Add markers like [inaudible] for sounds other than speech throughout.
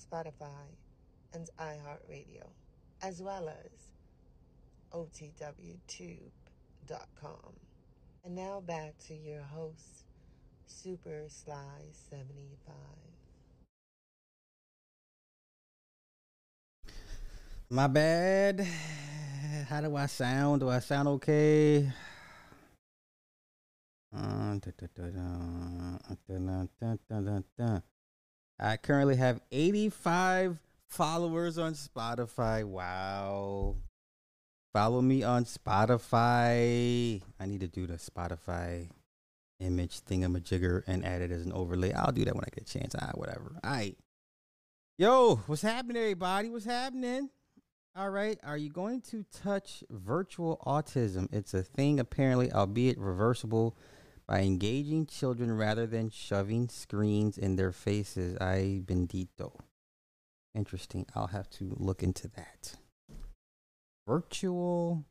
Spotify, and iHeartRadio, as well as OTWTube.com. And now back to your host, Super Sly 75. My bad. How do I sound? Do I sound okay? Uh, da, da, da, I currently have 85 followers on Spotify. Wow. Follow me on Spotify. I need to do the Spotify image thingamajigger and add it as an overlay. I'll do that when I get a chance. Ah, whatever. All right. Yo, what's happening, everybody? What's happening? All right. Are you going to touch virtual autism? It's a thing, apparently, albeit reversible by engaging children rather than shoving screens in their faces. I bendito. Interesting. I'll have to look into that. Virtual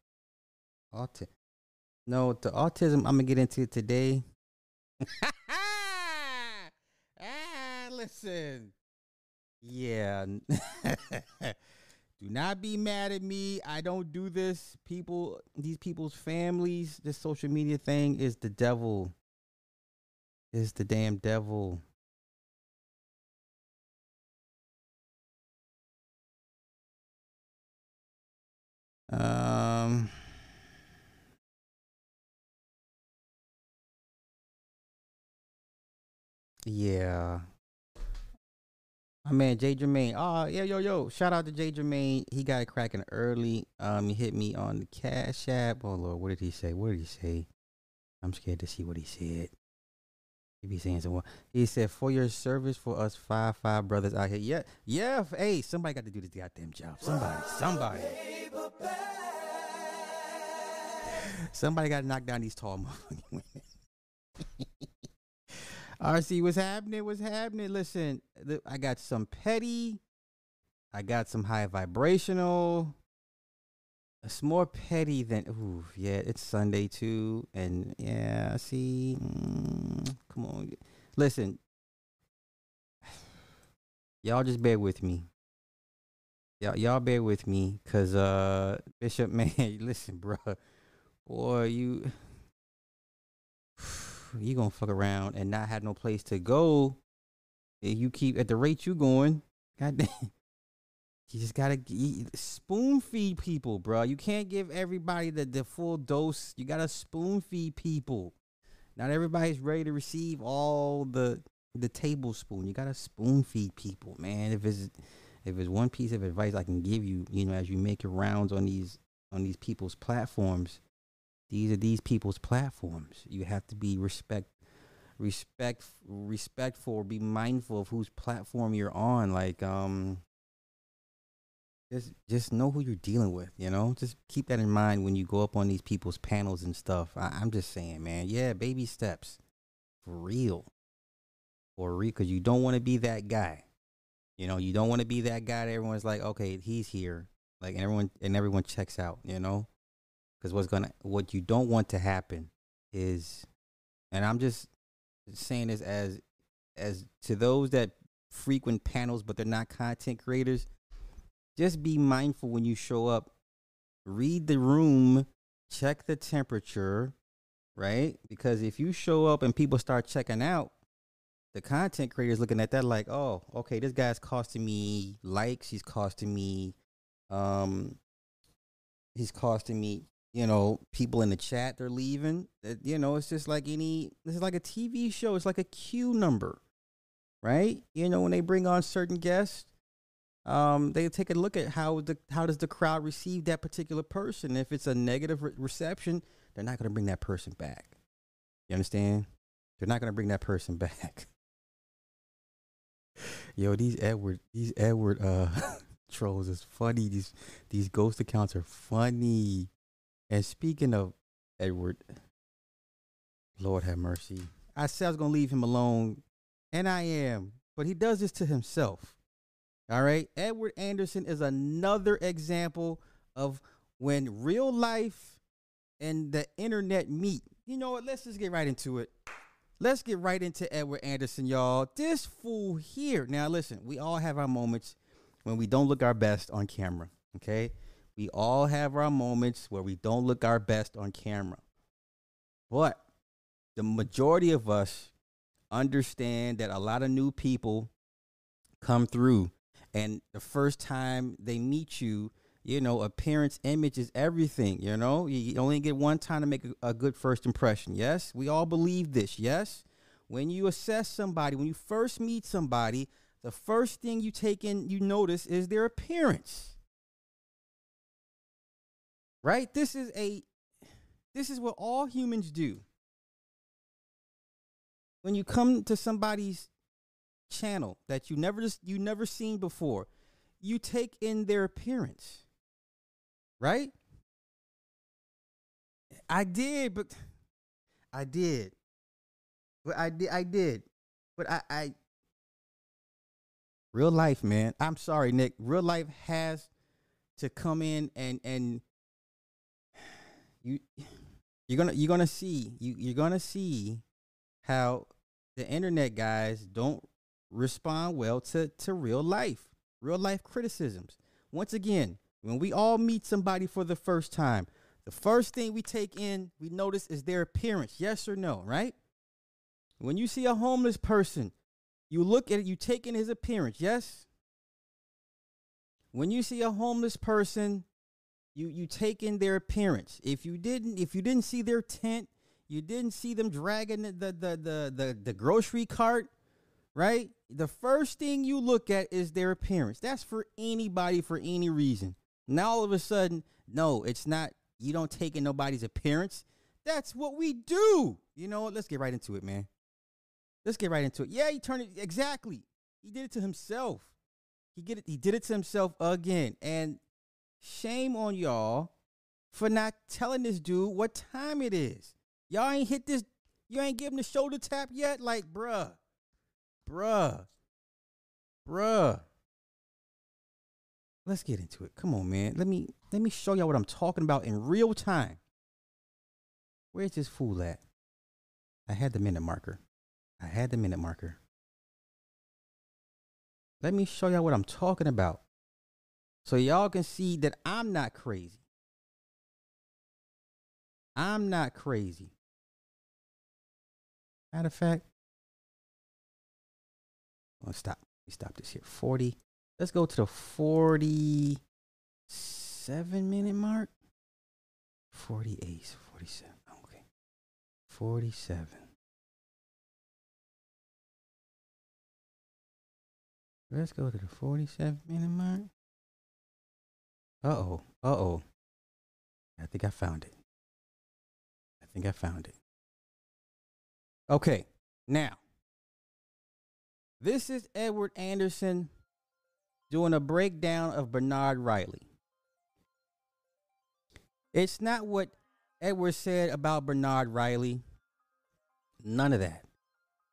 autism. No, the autism I'm gonna get into today. [laughs] ah, listen. Yeah. [laughs] [laughs] do not be mad at me. I don't do this. People, these people's families, this social media thing is the devil. Is the damn devil. Um Yeah. My man Jay Jermaine. Oh yeah, yo, yo. Shout out to Jay Jermaine. He got it cracking early. Um, he hit me on the Cash App. Oh Lord, what did he say? What did he say? I'm scared to see what he said. He be saying something. He said, "For your service for us five five brothers out here." Yeah, yeah. Hey, somebody got to do this goddamn job. Somebody, somebody. Somebody got to knock down these tall [laughs] motherfucking women. RC, what's happening? What's happening? Listen, I got some petty. I got some high vibrational. It's more petty than ooh, yeah. It's Sunday too, and yeah. See, mm, come on, listen. Y'all just bear with me. Y'all, y'all bear with me, cause uh, Bishop, [laughs] man, listen, bro, boy, you you gonna fuck around and not have no place to go. If you keep at the rate you going, goddamn, you just gotta spoon feed people, bro. You can't give everybody the, the full dose. You gotta spoon feed people. Not everybody's ready to receive all the the tablespoon. You gotta spoon feed people, man. If it's if it's one piece of advice I can give you, you know, as you make your rounds on these on these people's platforms, these are these people's platforms. You have to be respect, respect, respectful. Be mindful of whose platform you're on. Like, um, just just know who you're dealing with. You know, just keep that in mind when you go up on these people's panels and stuff. I, I'm just saying, man. Yeah, baby steps, for real, for real. Because you don't want to be that guy. You know, you don't want to be that guy that everyone's like, okay, he's here. Like, and everyone and everyone checks out. You know because what's gonna what you don't want to happen is, and I'm just saying this as as to those that frequent panels but they're not content creators. Just be mindful when you show up. Read the room, check the temperature, right? Because if you show up and people start checking out, the content creators looking at that like, oh, okay, this guy's costing me likes, he's costing me um he's costing me you know, people in the chat they're leaving. You know, it's just like any. This is like a TV show. It's like a queue number, right? You know, when they bring on certain guests, um, they take a look at how the how does the crowd receive that particular person. If it's a negative re- reception, they're not going to bring that person back. You understand? They're not going to bring that person [laughs] back. Yo, these Edward, these Edward uh [laughs] trolls is funny. These these ghost accounts are funny. And speaking of Edward, Lord have mercy. I said I was gonna leave him alone, and I am, but he does this to himself. All right. Edward Anderson is another example of when real life and the internet meet. You know what? Let's just get right into it. Let's get right into Edward Anderson, y'all. This fool here. Now, listen, we all have our moments when we don't look our best on camera. Okay. We all have our moments where we don't look our best on camera. But the majority of us understand that a lot of new people come through. And the first time they meet you, you know, appearance, image is everything. You know, you only get one time to make a, a, good first impression. Yes, we all believe this. Yes, when you assess somebody, when you first meet somebody, the first thing you take in, you notice is their appearance. Right? This is a, this is what all humans do. When you come to somebody's channel that you never just you never seen before, you take in their appearance right? I did, but I did. But I did I did. But I I real life, man. I'm sorry, Nick. Real life has to come in and and you you're gonna you're gonna see you you're gonna see how the internet guys don't respond well to to real life real life criticisms once again when we all meet somebody for the first time, the first thing we take in, we notice is their appearance. Yes or no, right? When you see a homeless person, you look at it, you take in his appearance. Yes? When you see a homeless person, you you take in their appearance. If you didn't if you didn't see their tent, you didn't see them dragging the the the the, the, the grocery cart, right? The first thing you look at is their appearance. That's for anybody for any reason. Now all of a sudden, no, it's not. You don't take in nobody's appearance. That's what we do. You know what? Let's get right into it, man. Let's get right into it. Yeah, he turned it exactly. He did it to himself. He get it. He did it to himself again. And shame on y'all for not telling this dude what time it is. Y'all ain't hit this. You ain't give him the shoulder tap yet. Like, bruh, bruh, bruh. Let's get into it. Come on, man. Let me let me show y'all what I'm talking about in real time. Where's this fool at? I had the minute marker. I had the minute marker. Let me show y'all what I'm talking about. So y'all can see that I'm not crazy. I'm not crazy. Matter of fact, let's stop. Let stop this here. 40. Let's go to the 47 minute mark. 48, 47. Okay. 47. Let's go to the 47 minute mark. Uh oh. Uh oh. I think I found it. I think I found it. Okay. Now, this is Edward Anderson doing a breakdown of Bernard Riley. It's not what Edward said about Bernard Riley. None of that.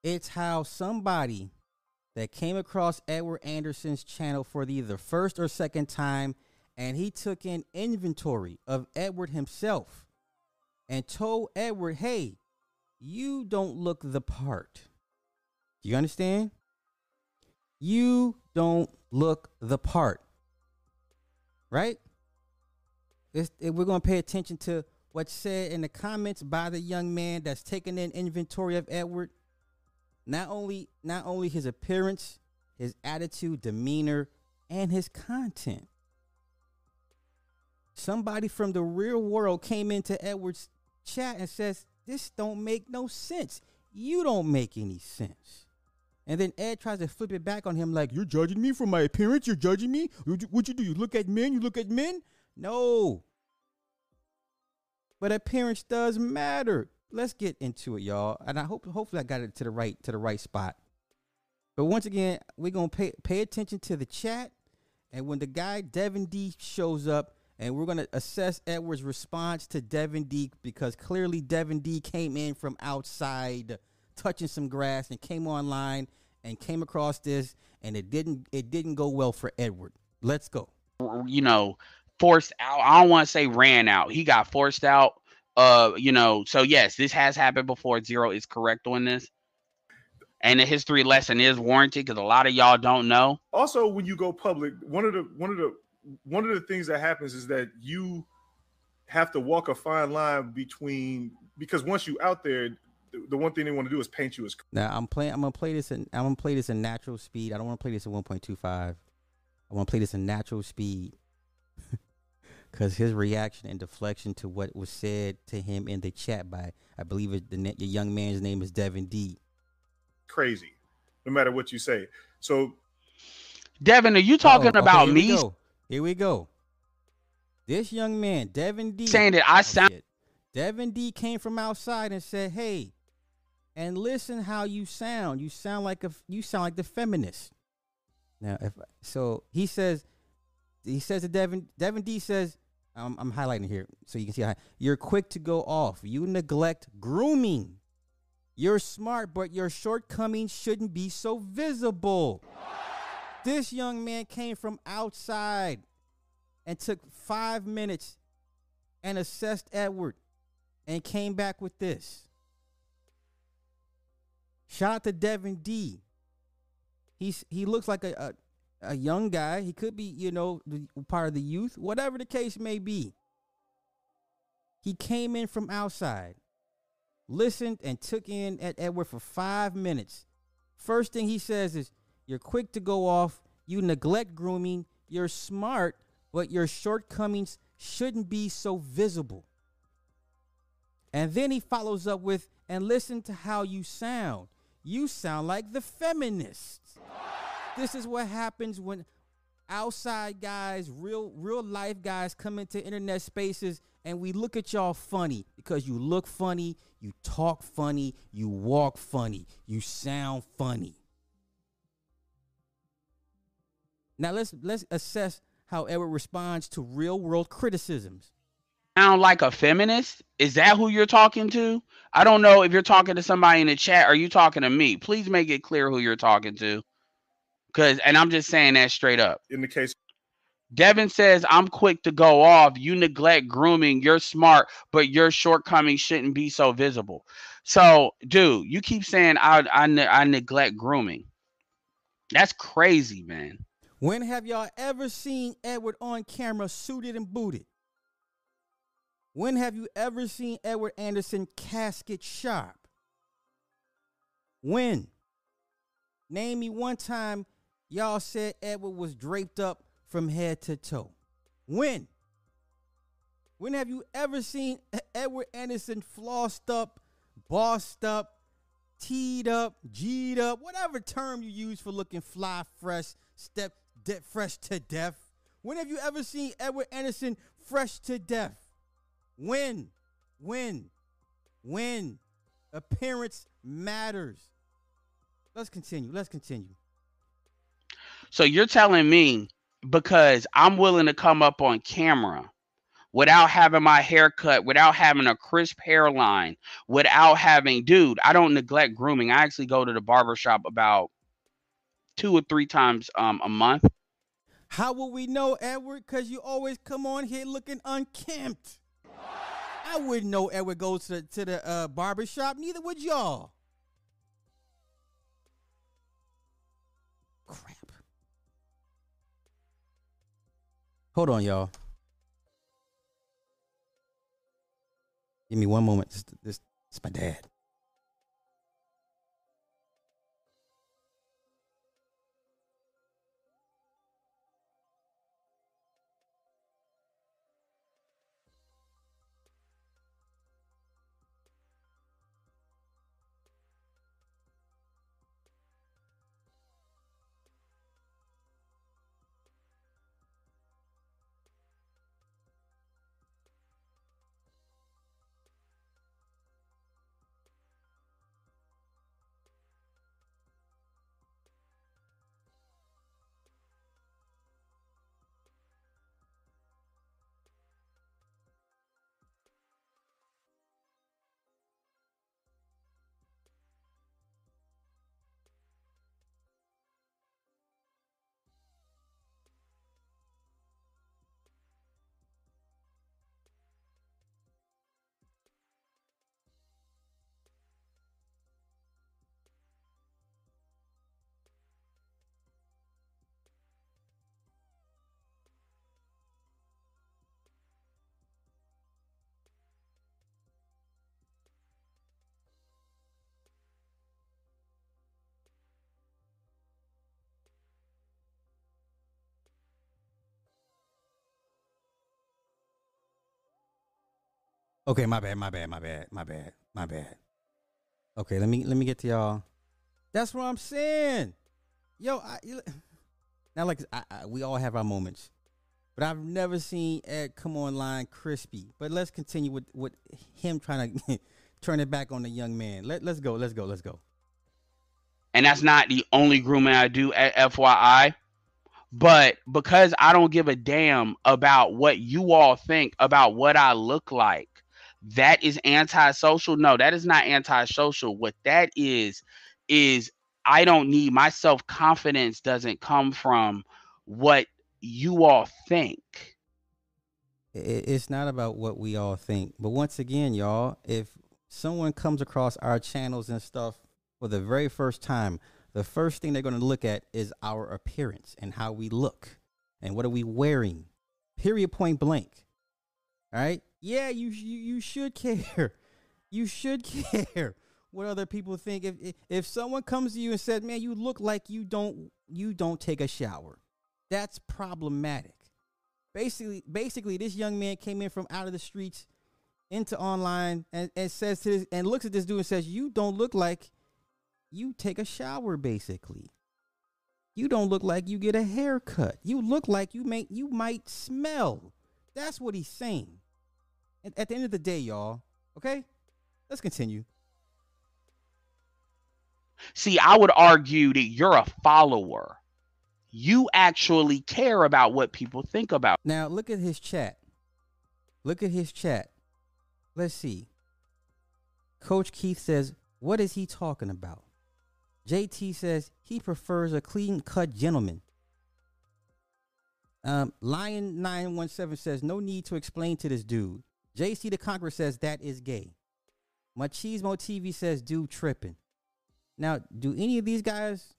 It's how somebody that came across Edward Anderson's channel for the, the first or second time and he took an inventory of Edward himself and told Edward, hey, you don't look the part. Do you understand? You don't look the part. Right? It's, we're going to pay attention to what's said in the comments by the young man that's taking an inventory of Edward. Not only not only his appearance, his attitude, demeanor, and his content. Somebody from the real world came into Edward's chat and says, "This don't make no sense. You don't make any sense." And then Ed tries to flip it back on him like, You're judging me for my appearance? You're judging me? What you do? You look at men? You look at men? No. But appearance does matter. Let's get into it, y'all. And I hope hopefully I got it to the right to the right spot. But once again, we're gonna pay pay attention to the chat, and when the guy Devin D shows up, and we're gonna assess Edward's response to Devin D because clearly Devin D came in from outside, touching some grass, and came online and came across this, and it didn't it didn't go well for Edward. Let's go. You know, forced out. I don't want to say ran out. He got forced out. Uh, you know, so yes, this has happened before. Zero is correct on this. And the history lesson is warranted because a lot of y'all don't know. Also, when you go public, one of the one of the one of the things that happens is that you have to walk a fine line between because once you out there, the, the one thing they want to do is paint you as Now I'm playing. I'm gonna play this in. I'm gonna play this in natural speed. I don't want to play this in 1.25. I want to play this in natural speed [laughs] because his reaction and deflection to what was said to him in the chat by I believe it, the, the young man's name is Devin D. crazy, no matter what you say. So Devin, are you talking Oh, okay, about here me go. Here we go. This young man, Devin D. saying that I sound? Devin D came from outside and said, "Hey, and listen how you sound. You sound like a you sound like the feminist." Now, if so, he says, he says to Devin. Devin D says, I'm, I'm highlighting here so you can see how you're quick to go off. You neglect grooming. You're smart, but your shortcomings shouldn't be so visible. This young man came from outside and took five minutes and assessed Edward and came back with this. Shout out to Devin D. He's he looks like a, a, a young guy. He could be, you know, part of the youth, whatever the case may be. He came in from outside, listened and took in at Edward for five minutes. First thing he says is, You're quick to go off, you neglect grooming, you're smart, but your shortcomings shouldn't be so visible. And then he follows up with, and listen to how you sound. You sound like the feminists. This is what happens when outside guys, real real life guys come into internet spaces and we look at y'all funny because you look funny, you talk funny, you walk funny, you sound funny. Now let's let's assess how Edward responds to real world criticisms. sound like a feminist? Is that who you're talking to? I don't know if you're talking to somebody in the chat or you talking to me. Please make it clear who you're talking to. Cause and I'm just saying that straight up. in the case Devin says, I'm quick to go off. You neglect grooming. You're smart, but your shortcomings shouldn't be so visible. So, dude, you keep saying I I, ne- I neglect grooming. That's crazy, man. When have y'all ever seen Edward on camera suited and booted? When have you ever seen Edward Anderson casket sharp? When? Name me one time y'all said Edward was draped up from head to toe. When? When have you ever seen Edward Anderson flossed up, bossed up, teed up, G'd up, whatever term you use for looking fly, fresh, step, de- fresh to death? When have you ever seen Edward Anderson fresh to death? When? When? When? Appearance matters. Let's continue. Let's continue. So you're telling me because I'm willing to come up on camera without having my hair cut, without having a crisp hairline, without having, dude, I don't neglect grooming. I actually go to the barber shop about two or three times um, a month. How will we know, Edward? Because you always come on here looking unkempt. I wouldn't know Edward goes to to the uh, barber shop. Neither would y'all. Crap. Hold on, y'all. Give me one moment. This, this, this my dad. Okay, my bad, my bad, my bad, my bad, my bad. Okay, let me let me get to y'all. That's what I'm saying. Yo, I, [sighs] now like I, I, we all have our moments, but I've never seen Ed come online crispy. But let's continue with with him trying to [laughs] turn it back on the young man. Let let's go, let's go, let's go. and that's not the only grooming I do at FYI. But because I don't give a damn about what you all think about what I look like, that is antisocial. No, that is not antisocial. What that is, is I don't need my self confidence doesn't come from what you all think. It's not about what we all think. But once again, y'all, if someone comes across our channels and stuff for the very first time, the first thing they're going to look at is our appearance and how we look and what are we wearing. Period point blank. All right? Yeah, you you, you should care. [laughs] You should care [laughs] what other people think. If, if someone comes to you and says, "Man, you look like you don't you don't take a shower." That's problematic. Basically basically this young man came in from out of the streets into online and, and says to this and looks at this dude and says you don't look like you take a shower basically. You don't look like you get a haircut. You look like you make you might smell. That's what he's saying at, the end of the day y'all okay let's continue See, I would argue that you're a follower. You actually care about what people think about. Now look at his chat. Look at his chat. Let's see. Coach Keith says, "What is he talking about?" JT says he prefers a clean-cut gentleman. Um, Lion nine one seven says, "No need to explain to this dude." JC the Conqueror says that is gay. Machismo TV says, "Dude tripping." Now, do any of these guys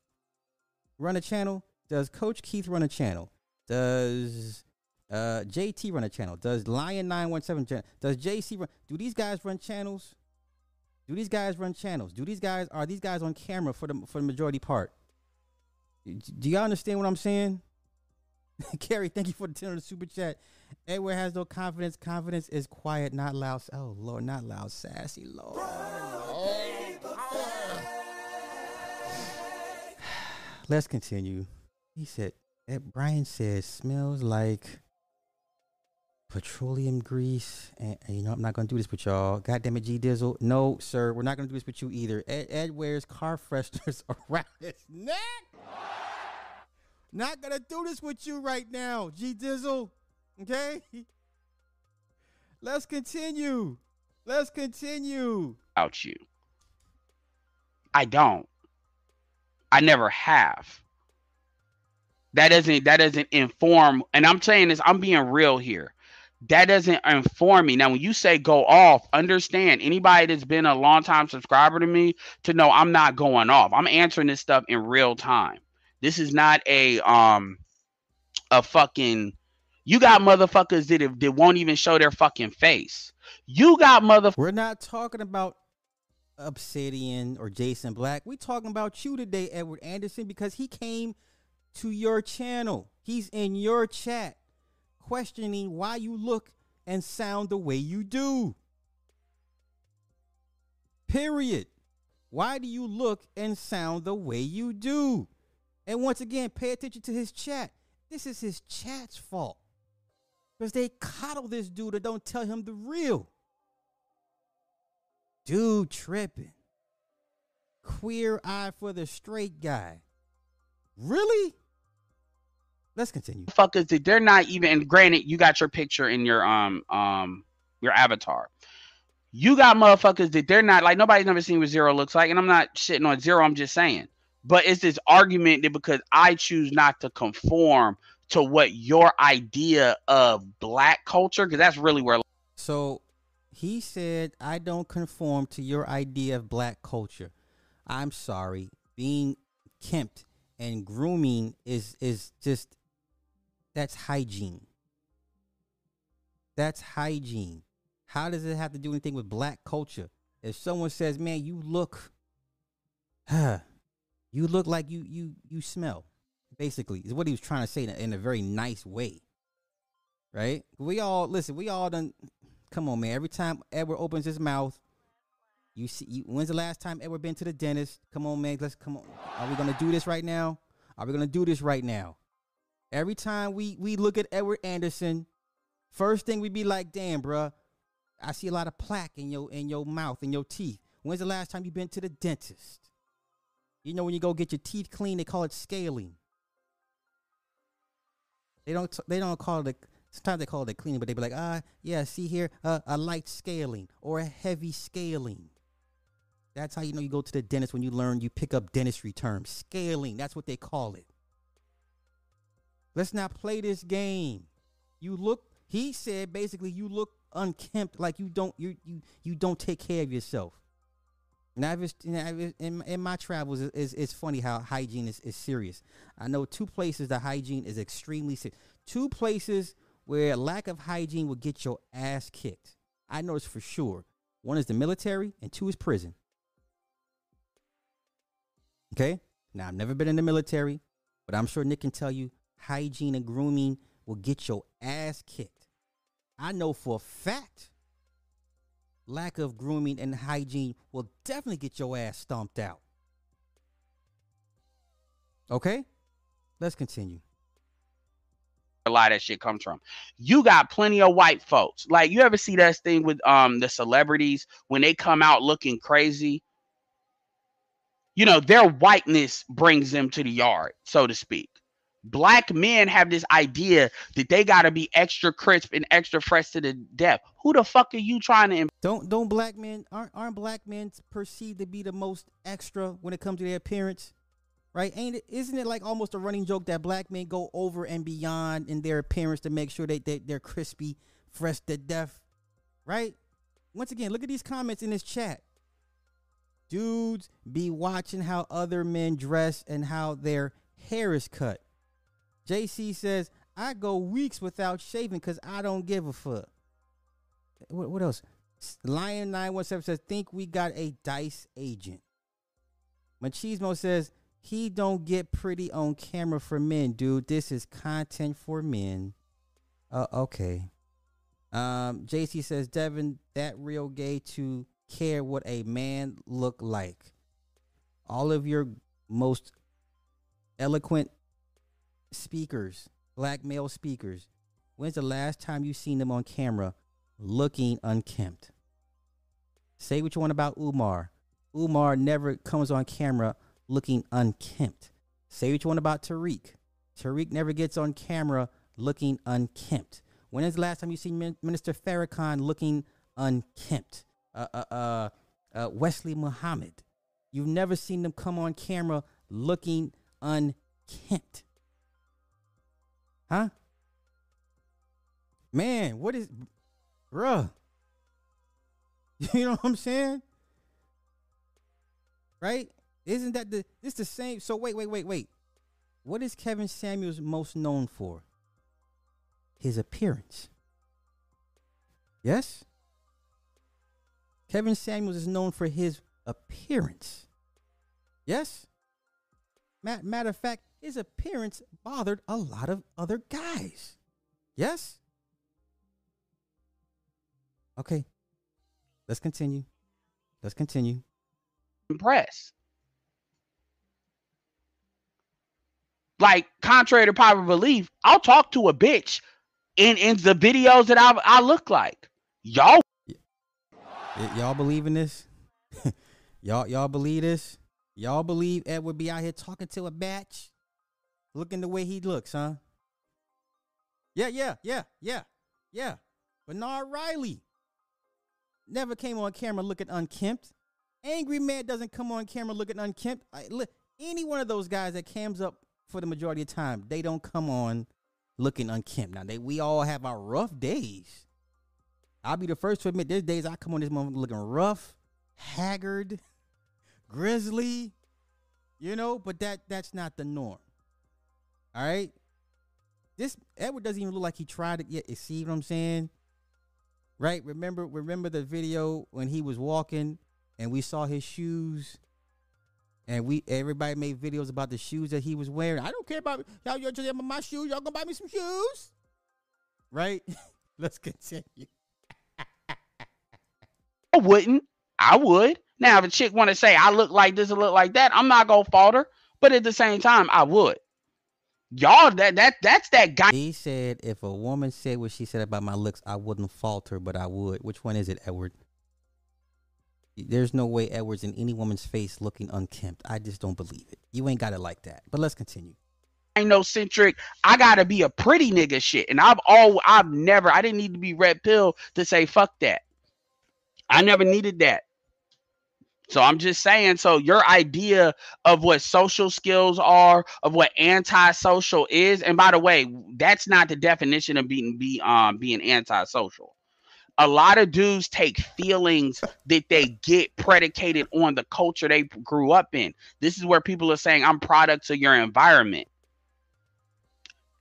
run a channel? Does Coach Keith run a channel? Does uh, JT run a channel? Does Lion nine one seven does JC run? Do these guys run channels? Do these guys run channels? Do these guys are these guys on camera for the for the majority part? Do y'all understand what I'm saying? [laughs] Carrie, thank you for the ten of the super chat. Edward has no confidence. Confidence is quiet, not loud. Oh Lord, not loud, sassy Lord. [sighs] Let's continue. He said, Ed Brian says smells like petroleum grease. And, and you know, I'm not gonna do this with y'all. God damn it, G Dizzle. No, sir, we're not gonna do this with you either. Ed, Ed wears car fresheners [laughs] around his neck. Not gonna do this with you right now, G Dizzle. Okay? [laughs] Let's continue. Let's continue. about you. I don't. I never have. That doesn't that doesn't inform and I'm saying this I'm being real here. That doesn't inform me. Now when you say go off, understand anybody that's been a long time subscriber to me to know I'm not going off. I'm answering this stuff in real time. This is not a um a fucking you got motherfuckers that that won't even show their fucking face. You got mother We're not talking about Obsidian or Jason Black. We're talking about you today, Edward Anderson, because he came to your channel. He's in your chat questioning why you look and sound the way you do. Period. Why do you look and sound the way you do? And once again, pay attention to his chat. This is his chat's fault. Because they coddle this dude and don't tell him the real. Dude tripping. Queer eye for the straight guy. Really? Let's continue. that they're not even and granted you got your picture in your um um your avatar you got motherfuckers that they're not like nobody's never seen what zero looks like and i'm not shitting on zero i'm just saying but it's this argument that because i choose not to conform to what your idea of black culture because that's really where So he said, I don't conform to your idea of black culture. I'm sorry. Being kempt and grooming is is just that's hygiene. That's hygiene. How does it have to do anything with black culture? If someone says, "Man, you look huh, [sighs] you look like you you you smell." Basically, is what he was trying to say in a, in a very nice way. Right? We all listen, we all done Come on, man. Every time Edward opens his mouth, you see. You, when's the last time Edward been to the dentist? Come on, man. Let's come on. Are we gonna do this right now? Are we gonna do this right now? Every time we we look at Edward Anderson, first thing we be like, "Damn, bruh, I see a lot of plaque in your in your mouth and your teeth." When's the last time you been to the dentist? You know when you go get your teeth clean, they call it scaling. They don't they don't call it a, sometimes they call it a cleaning, but they be like, ah, yeah, see here, uh, a light scaling or a heavy scaling. That's how you know you go to the dentist when you learn you pick up dentistry terms. Scaling, that's what they call it. Let's not play this game. You look he said basically you look unkempt like you don't you you you don't take care of yourself. Now, if it's, in, in my travels, it's, it's funny how hygiene is, is serious. I know two places that hygiene is extremely serious. Two places where lack of hygiene will get your ass kicked. I know this for sure. One is the military, and two is prison. Okay? Now, I've never been in the military, but I'm sure Nick can tell you hygiene and grooming will get your ass kicked. I know for a fact lack of grooming and hygiene will definitely get your ass stomped out. Okay? Let's continue. A lot of that shit comes from. You got plenty of white folks. Like you ever see that thing with um the celebrities when they come out looking crazy? You know, their whiteness brings them to the yard, so to speak black men have this idea that they got to be extra crisp and extra fresh to the death. Who the fuck are you trying to? Imp- don't don't black men aren't aren't black men perceived to be the most extra when it comes to their appearance? Right? Ain't it? Isn't it like almost a running joke that black men go over and beyond in their appearance to make sure that they, they're crispy, fresh to death? Right? Once again, look at these comments in this chat. Dudes be watching how other men dress and how their hair is cut. JC says, I go weeks without shaving because I don't give a fuck. What, what else? Lion 917 says, think we got a dice agent. Machismo says, he don't get pretty on camera for men, dude. This is content for men. Uh, okay. Um, JC says, Devin, that real gay to care what a man look like. All of your most eloquent speakers, black male speakers, when's the last time you seen them on camera looking unkempt? Say what you want about Umar. Umar never comes on camera looking unkempt. Say what you want about Tariq. Tariq never gets on camera looking unkempt. When is the last time you seen Minister Farrakhan looking unkempt? Uh, uh, uh, uh, Wesley Muhammad. You've never seen them come on camera looking unkempt. Huh? Man, what is bruh? [laughs] You know what I'm saying? Right? Isn't that the it's the same? So wait, wait, wait, wait. What is Kevin Samuels most known for? His appearance. Yes? Kevin Samuels is known for his appearance. Yes? Matter of fact, his appearance bothered a lot of other guys. Yes? Okay. Let's continue. Let's continue. Impress. Like, contrary to popular belief, I'll talk to a bitch in, in the videos that I, I look like. Y'all. Y- y'all believe in this? [laughs] y'all y'all believe this? Y'all believe Ed would be out here talking to a batch? Looking the way he looks, huh? Yeah, yeah, yeah, yeah, yeah. Bernard Riley never came on camera looking unkempt. Angry Man doesn't come on camera looking unkempt. I, look, any one of those guys that cams up for the majority of time, they don't come on looking unkempt. Now, they we all have our rough days. I'll be the first to admit there's days I come on this moment looking rough, haggard, [laughs] grizzly, you know, but that that's not the norm. All right. This Edward doesn't even look like he tried it yet. You see what I'm saying? Right? Remember, remember the video when he was walking and we saw his shoes and we everybody made videos about the shoes that he was wearing. I don't care about y'all. Y'all just my shoes. Y'all gonna buy me some shoes, right? [laughs] Let's continue. [laughs] I wouldn't. I would. Now, if a chick want to say I look like this or look like that, I'm not gonna falter. But at the same time, I would. Y'all, that that that's that guy. He said if a woman said what she said about my looks, I wouldn't falter, but I would. Which one is it, Edward? There's no way Edward's in any woman's face looking unkempt. I just don't believe it. You ain't got it like that. But let's continue. I ain't no centric. I gotta be a pretty nigga shit. And I've all I've never I didn't need to be red pill to say fuck that. I never needed that. So I'm just saying, so your idea of what social skills are, of what antisocial is, and by the way, that's not the definition of being be um being antisocial. A lot of dudes take feelings that they get predicated on the culture they grew up in. This is where people are saying, I'm products of your environment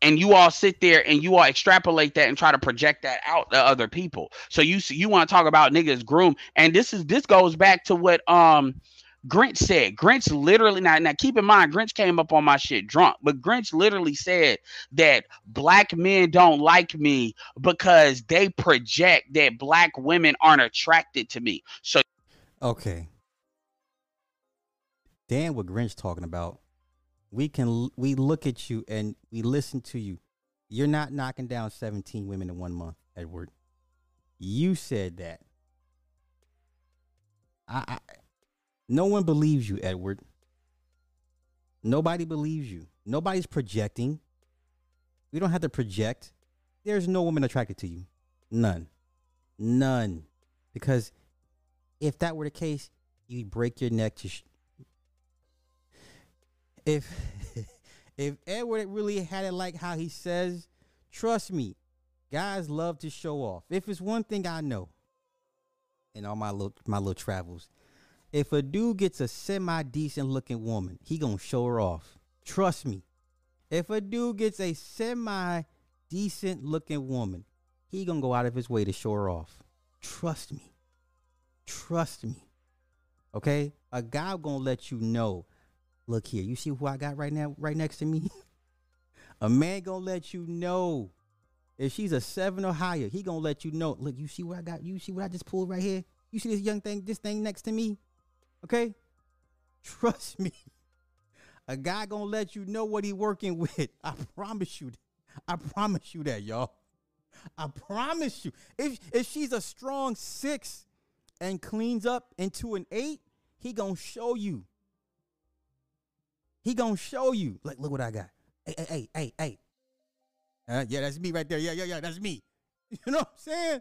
and you all sit there and you all extrapolate that and try to project that out to other people. So you you want to talk about niggas groom, and this is this goes back to what um Grinch said. Grinch literally now now keep in mind Grinch came up on my shit drunk, but Grinch literally said that black men don't like me because they project that black women aren't attracted to me. So okay. Dan, what Grinch talking about we can we look at you and we listen to you. You're not knocking down 17 women in one month, Edward. You said that. I, I no one believes you, Edward. Nobody believes you. Nobody's projecting. We don't have to project. There's no woman attracted to you. None. None. Because if that were the case, you'd break your neck to sh- if [laughs] if Edward really had it like how he says, trust me, guys love to show off. If it's one thing I know in all my little my little travels, if a dude gets a semi decent looking woman, he gonna show her off. Trust me. If a dude gets a semi decent looking woman, he gonna go out of his way to show her off. Trust me. Trust me. Okay? A guy gonna let you know Look here, you see who I got right now, right next to me? [laughs] a man gonna let you know if she's a seven or higher. He gonna let you know. Look, you see what I got? You see what I just pulled right here? You see this young thing, this thing next to me? Okay, trust me. [laughs] A guy gonna let you know what he working with. [laughs] I promise you. I promise you that, y'all. I promise you. If if she's a strong six and cleans up into an eight, he gonna show you. He gonna show you. Like, look what I got. Hey, hey, hey, hey, hey. Uh, yeah, that's me right there. Yeah, yeah, yeah, that's me. [laughs] You know what I'm saying?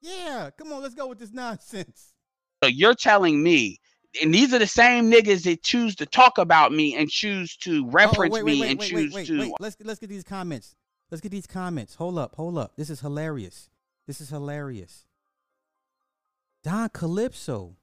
Yeah, come on, let's go with this nonsense. So you're telling me, and these are the same niggas that choose to talk about me and choose to oh, reference oh, wait, wait, me wait, and choose to. Let's let's get these comments. Let's get these comments. Hold up, hold up. This is hilarious. This is hilarious. Don Calypso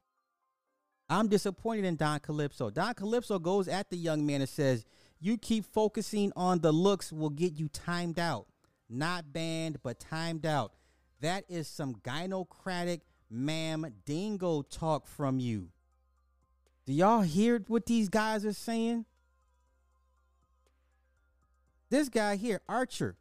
I'm disappointed in Don Calypso. Don Calypso goes at the young man and says, You keep focusing on the looks will get you timed out. Not banned, but timed out. That is some gynocratic ma'am dingo talk from you. Do y'all hear what these guys are saying? This guy here, Archer.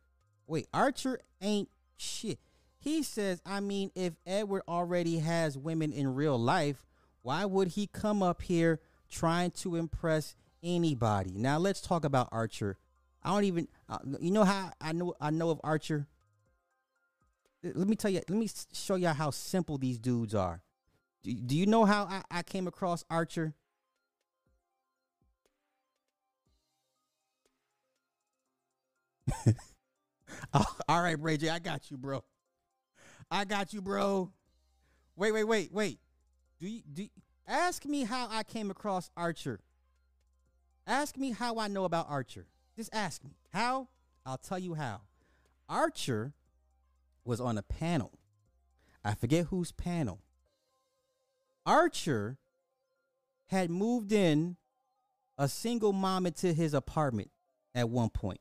Wait, Archer ain't shit. He says, I mean, if Edward already has women in real life, why would he come up here trying to impress anybody? Now let's talk about Archer. I don't even uh, you know how I know I know of Archer. Let me tell you. Let me show you how simple these dudes are. Do, do you know how I, I came across Archer? [laughs] oh, all right, Ray J, I got you, bro. I got you, bro. Wait, wait, wait, wait. Do you do ask me how I came across Archer? Ask me how I know about Archer. Just ask me. How? I'll tell you how. Archer was on a panel. I forget whose panel. Archer had moved in a single mom into his apartment at one point.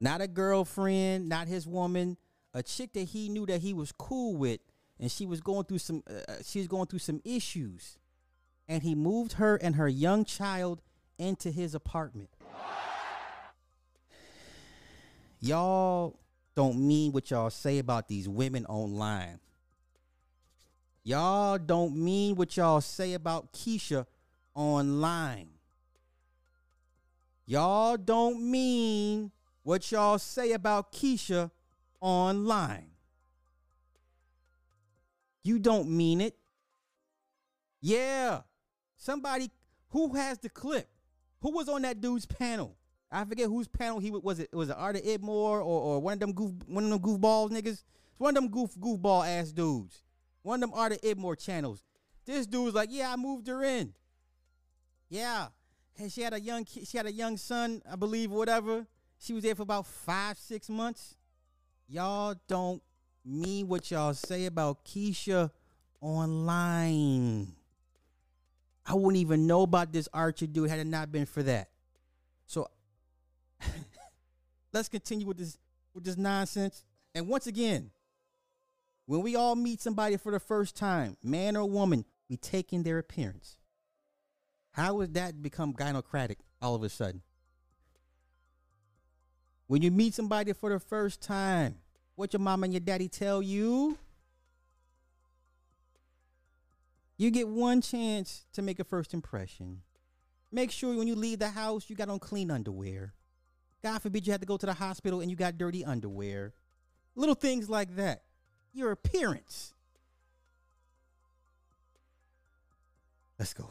Not a girlfriend, not his woman, a chick that he knew that he was cool with and she was going through some uh, uh, she was going through some issues and he moved her and her young child into his apartment y'all don't mean what y'all say about these women online Y'all don't mean what y'all say about Keisha online. Y'all don't mean what y'all say about Keisha online. You don't mean it. Yeah. Somebody who has the clip? Who was on that dude's panel? I forget whose panel he was. Was it was it Arthur Idmore or, or one of them goof one of them goofballs niggas? It's one of them goof goofball ass dudes. One of them Arthur Idmore channels. This dude was like, yeah, I moved her in. Yeah, and she had a young ki- she had a young son, I believe, whatever. She was there for about five six months. Y'all don't mean what y'all say about Keisha online. I wouldn't even know about this Archer dude had it not been for that. So [laughs] let's continue with this with this nonsense. And once again, when we all meet somebody for the first time, man or woman, we take in their appearance. How has that become gynocratic all of a sudden? When you meet somebody for the first time, what your mama and your daddy tell you? You get one chance to make a first impression. Make sure when you leave the house, you got on clean underwear. God forbid you had to go to the hospital and you got dirty underwear. Little things like that. Your appearance. Let's go.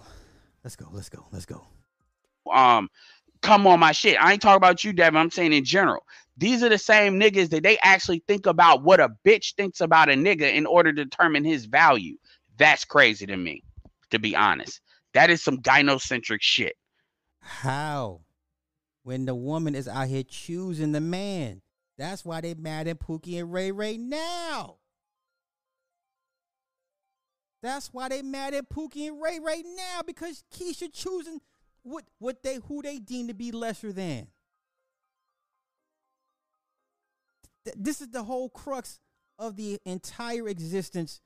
Let's go. Let's go. Let's go. um come on my shit. I ain't talking about you, Devin. I'm saying in general. These are the same niggas that they actually think about what a bitch thinks about a nigga in order to determine his value. That's crazy to me, to be honest. That is some gynocentric shit. How? When the woman is out here choosing the man. That's why they mad at Pookie and Ray Ray now. That's why they mad at Pookie and Ray Ray now because Keisha choosing what what they who they deem to be lesser than. Th- This is the whole crux of the entire existence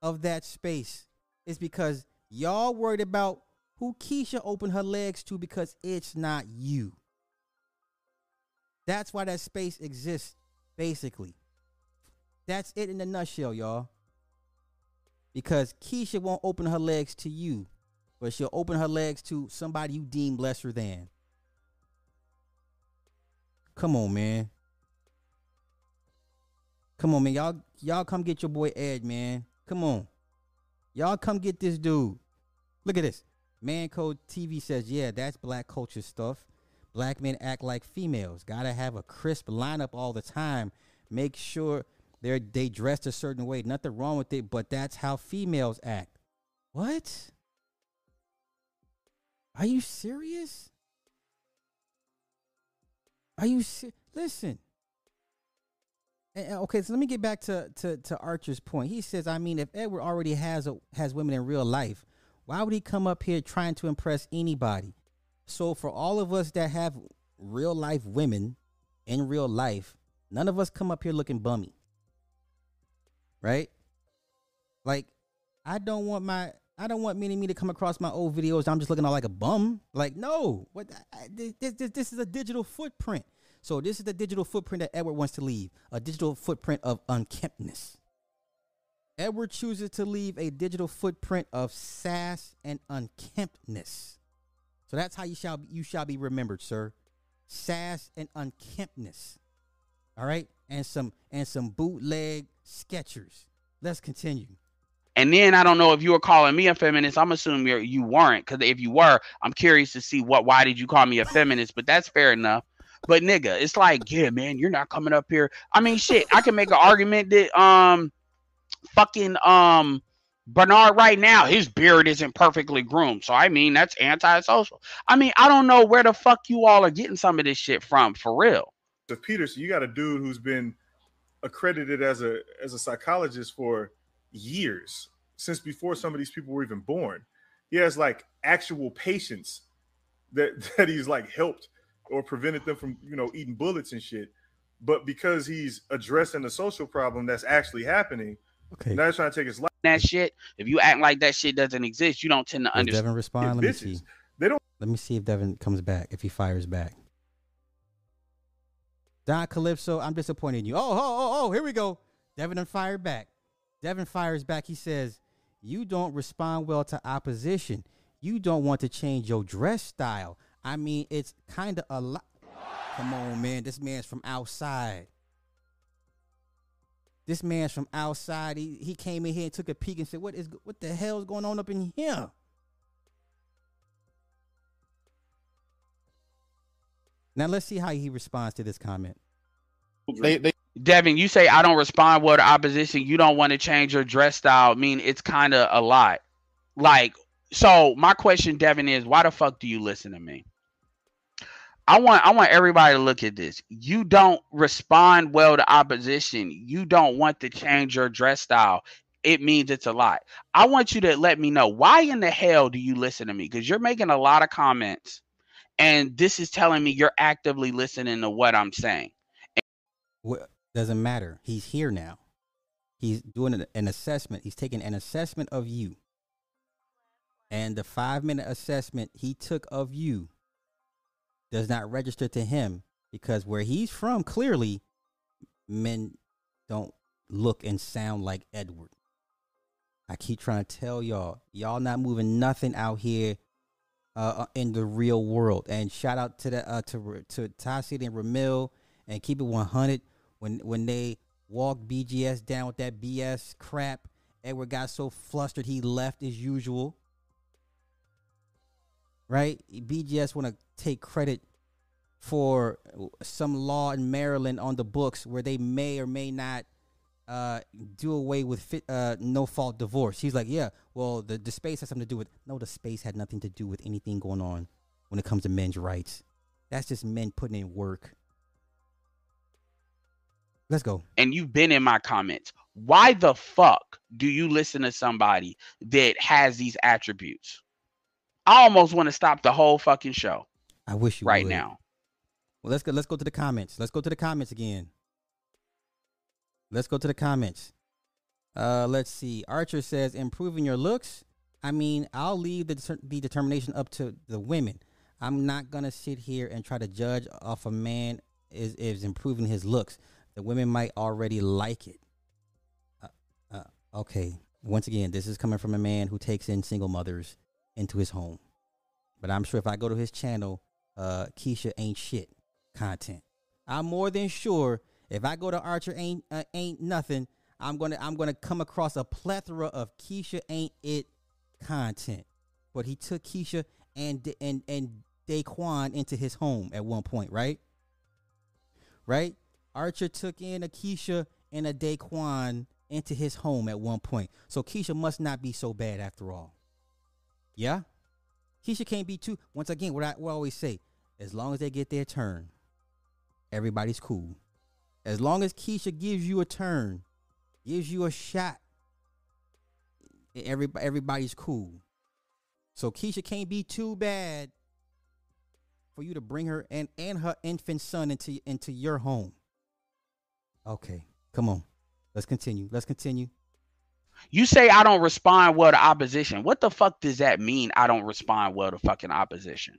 of that space. Is because y'all worried about who Keisha opened her legs to because it's not you. That's why that space exists, basically. That's it in a nutshell, y'all. Because Keisha won't open her legs to you, but she'll open her legs to somebody you deem lesser than. Come on, man. Come on, man. Y'all, y'all come get your boy Ed, man. Come on. Y'all come get this dude. Look at this. Man Code TV says, yeah, that's black culture stuff. Black men act like females. Gotta have a crisp lineup all the time. Make sure they're they dressed a certain way. Nothing wrong with it, but that's how females act. What? Are you serious? Are you ser- listen? Okay, so let me get back to, to to Archer's point. He says, I mean, if Edward already has a, has women in real life, why would he come up here trying to impress anybody? So for all of us that have real life women in real life, none of us come up here looking bummy. Right? Like, I don't want my I don't want many me to come across my old videos. I'm just looking all like a bum. Like, no, what? This, this this is a digital footprint. So this is the digital footprint that Edward wants to leave. A digital footprint of unkemptness. Edward chooses to leave a digital footprint of sass and unkemptness. So that's how you shall be, you shall be remembered, sir. Sass and unkemptness. All right, and some and some bootleg Skechers. Let's continue. And then I don't know if you were calling me a feminist. I'm assuming you're, you weren't, because if you were, I'm curious to see what. Why did you call me a feminist? But that's fair enough. But nigga, it's like, yeah, man, you're not coming up here. I mean, shit, I can make an argument that um, fucking um, Bernard right now, his beard isn't perfectly groomed. So I mean, that's antisocial. I mean, I don't know where the fuck you all are getting some of this shit from, for real. So Peterson, you got a dude who's been accredited as a as a psychologist for years, since before some of these people were even born. He has like actual patients that [laughs] that he's like helped or prevented them from you know eating bullets and shit. But because he's addressing the social problem that's actually happening, Okay. now he's trying to take his life. That shit, if you act like that shit doesn't exist, you don't tend to Does understand. Devin respond? Let me see. They don't Let me see if Devin comes back. If he fires back. Don Calypso, I'm disappointed in you. Oh, oh, oh, oh, here we go. Devin done fired back. Devin fires back. He says, You don't respond well to opposition. You don't want to change your dress style. I mean, it's kind of a lot. Come on, man. This man's from outside. This man's from outside. He, he came in here and took a peek and said, "What is what the hell is going on up in here?" Now let's see how he responds to this comment. They, they Devin, you say I don't respond well to opposition. You don't want to change your dress style. I mean, it's kind of a lot. Like, so my question, Devin, is why the fuck do you listen to me? I want I want everybody to look at this. You don't respond well to opposition. You don't want to change your dress style. It means it's a lot. I want you to let me know why in the hell do you listen to me? Because you're making a lot of comments, and this is telling me you're actively listening to what I'm saying. What doesn't matter. He's here now. He's doing an, assessment. He's taking an assessment of you. And the five minute assessment he took of you does not register to him because where he's from, clearly, men don't look and sound like Edward. I keep trying to tell y'all, y'all not moving nothing out here uh, in the real world. And shout out to the uh, to to Tassie and Ramil and keep it 100 when when they walked BGS down with that BS crap. Edward got so flustered he left as usual. Right? BGS want to take credit for some law in Maryland on the books where they may or may not uh, do away with fit, uh, no fault divorce. He's like, yeah, well, the, the space has something to do with. No, the space had nothing to do with anything going on when it comes to men's rights. That's just men putting in work. Let's go. and you've been in my comments. Why the fuck do you listen to somebody that has these attributes? I almost want to stop the whole fucking show I wish you right would. now. Well, let's go. Let's go to the comments. Let's go to the comments again. Let's go to the comments. Uh, let's see. Archer says, "Improving your looks." I mean, I'll leave the the determination up to the women. I'm not gonna sit here and try to judge off a man is is improving his looks. The women might already like it. Uh, uh, okay. Once again, this is coming from a man who takes in single mothers into his home. But I'm sure if I go to his channel, uh, Keisha ain't shit content. I'm more than sure if I go to Archer ain't uh, ain't nothing, I'm gonna I'm gonna come across a plethora of Keisha ain't it content. But he took Keisha and and and Daquan into his home at one point, right? Right? Archer took in a and a Daquan into his home at one point. So Keisha must not be so bad after all. Yeah? Keisha can't be too. Once again, what I, what I always say, as long as they get their turn, everybody's cool. As long as Keisha gives you a turn, gives you a shot, every, everybody's cool. So Keisha can't be too bad for you to bring her and, and her infant son into into your home. Okay, come on. Let's continue. Let's continue. You say I don't respond well to opposition. What the fuck does that mean? I don't respond well to fucking opposition.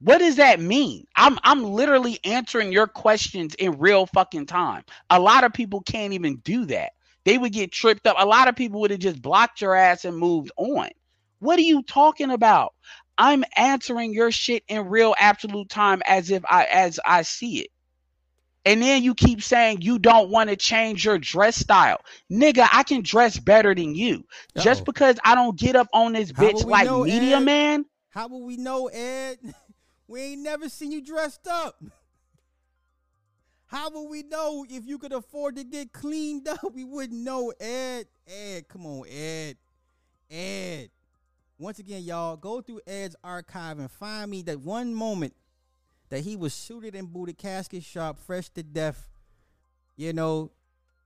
What does that mean? I'm I'm literally answering your questions in real fucking time. A lot of people can't even do that. They would get tripped up. A lot of people would have just blocked your ass and moved on. What are you talking about? I'm answering your shit in real absolute time as if I as I see it. And then you keep saying you don't want to change your dress style. Nigga, I can dress better than you. Just Uh-oh. because I don't get up on this bitch like know, media Ed? man. How will we know, Ed? [laughs] We ain't never seen you dressed up. [laughs] How will we know if you could afford to get cleaned up? [laughs] We wouldn't know, Ed. Ed, come on, Ed. Ed. Once again, y'all, go through Ed's archive and find me that one moment that he was suited and booted, casket sharp, fresh to death. You know,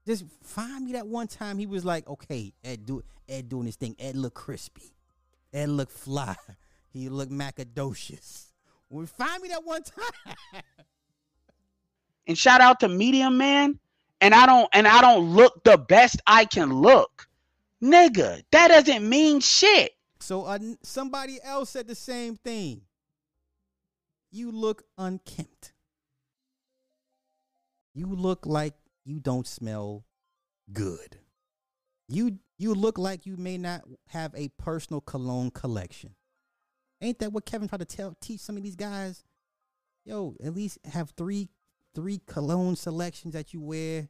just find me that one time he was like, okay, Ed do Ed doing his thing. Ed look crispy. Ed look fly. [laughs] He look macadocious. Well, find me that one [laughs] time. and shout out to Medium Man. And I don't and I don't look the best I can look. Nigga, that doesn't mean shit. So uh, somebody else said the same thing. You look unkempt. You look like you don't smell good. You You look like you may not have a personal cologne collection. Ain't that what Kevin tried to tell teach some of these guys? Yo, at least have three three cologne selections that you wear.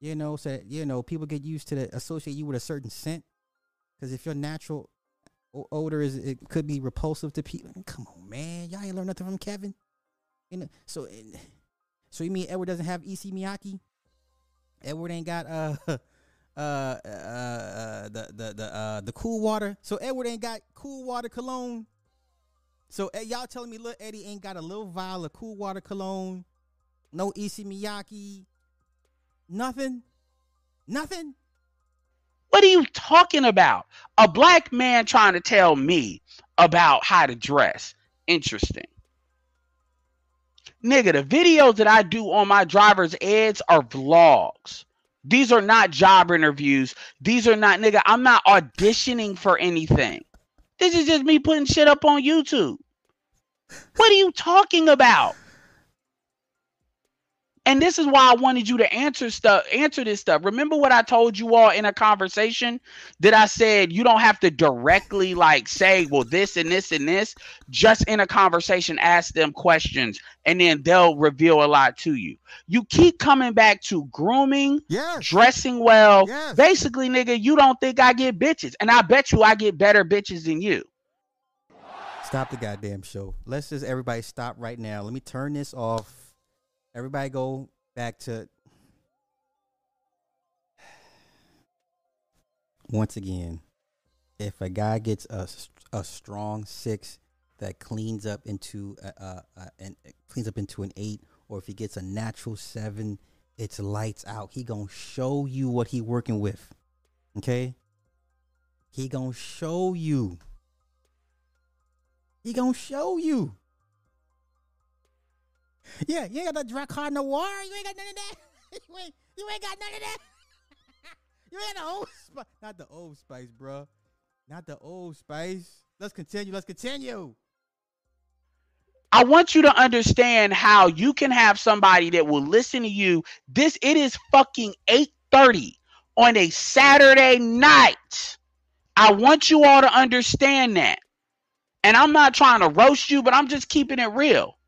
You know, so that, you know people get used to the, associate you with a certain scent. Because if your natural odor is, it could be repulsive to people. Come on, man, y'all ain't learned nothing from Kevin. You know, so so you mean Edward doesn't have Issey Miyake? Edward ain't got uh [laughs] uh uh, uh the the the uh the cool water. So Edward ain't got cool water cologne. So eh, y'all telling me little Eddie ain't got a little vial of cool water cologne, no Issey Miyake, nothing, nothing. What are you talking about? A black man trying to tell me about how to dress. Interesting. Nigga, the videos that I do on my driver's eds are vlogs. These are not job interviews. These are not, nigga, I'm not auditioning for anything. This is just me putting shit up on YouTube. What are you talking about? And this is why I wanted you to answer stuff, answer this stuff. Remember what I told you all in a conversation that I said you don't have to directly like say, well, this and this and this. Just in a conversation, ask them questions, and then they'll reveal a lot to you. You keep coming back to grooming, Yes. dressing well. Yes. Basically, nigga, you don't think I get bitches, and I bet you I get better bitches than you. Stop the goddamn show. Let's just everybody stop right now. Let me turn this off. Everybody go back to [sighs] once again. If a guy gets a, a strong six that cleans up into a, a, a cleans up into an eight, or if he gets a natural seven, it's lights out. He gonna show you what he working with. Okay. He gonna show you. He gonna show you. Yeah, you ain't got the Drakkar Noir. You ain't got none of that. [laughs] you, ain't, you ain't got none of that. [laughs] you ain't the old spice. Not the old spice, bro. Not the old spice. Let's continue. Let's continue. I want you to understand how you can have somebody that will listen to you. This it is fucking 8:30 on a Saturday night. I want you all to understand that. And I'm not trying to roast you, but I'm just keeping it real.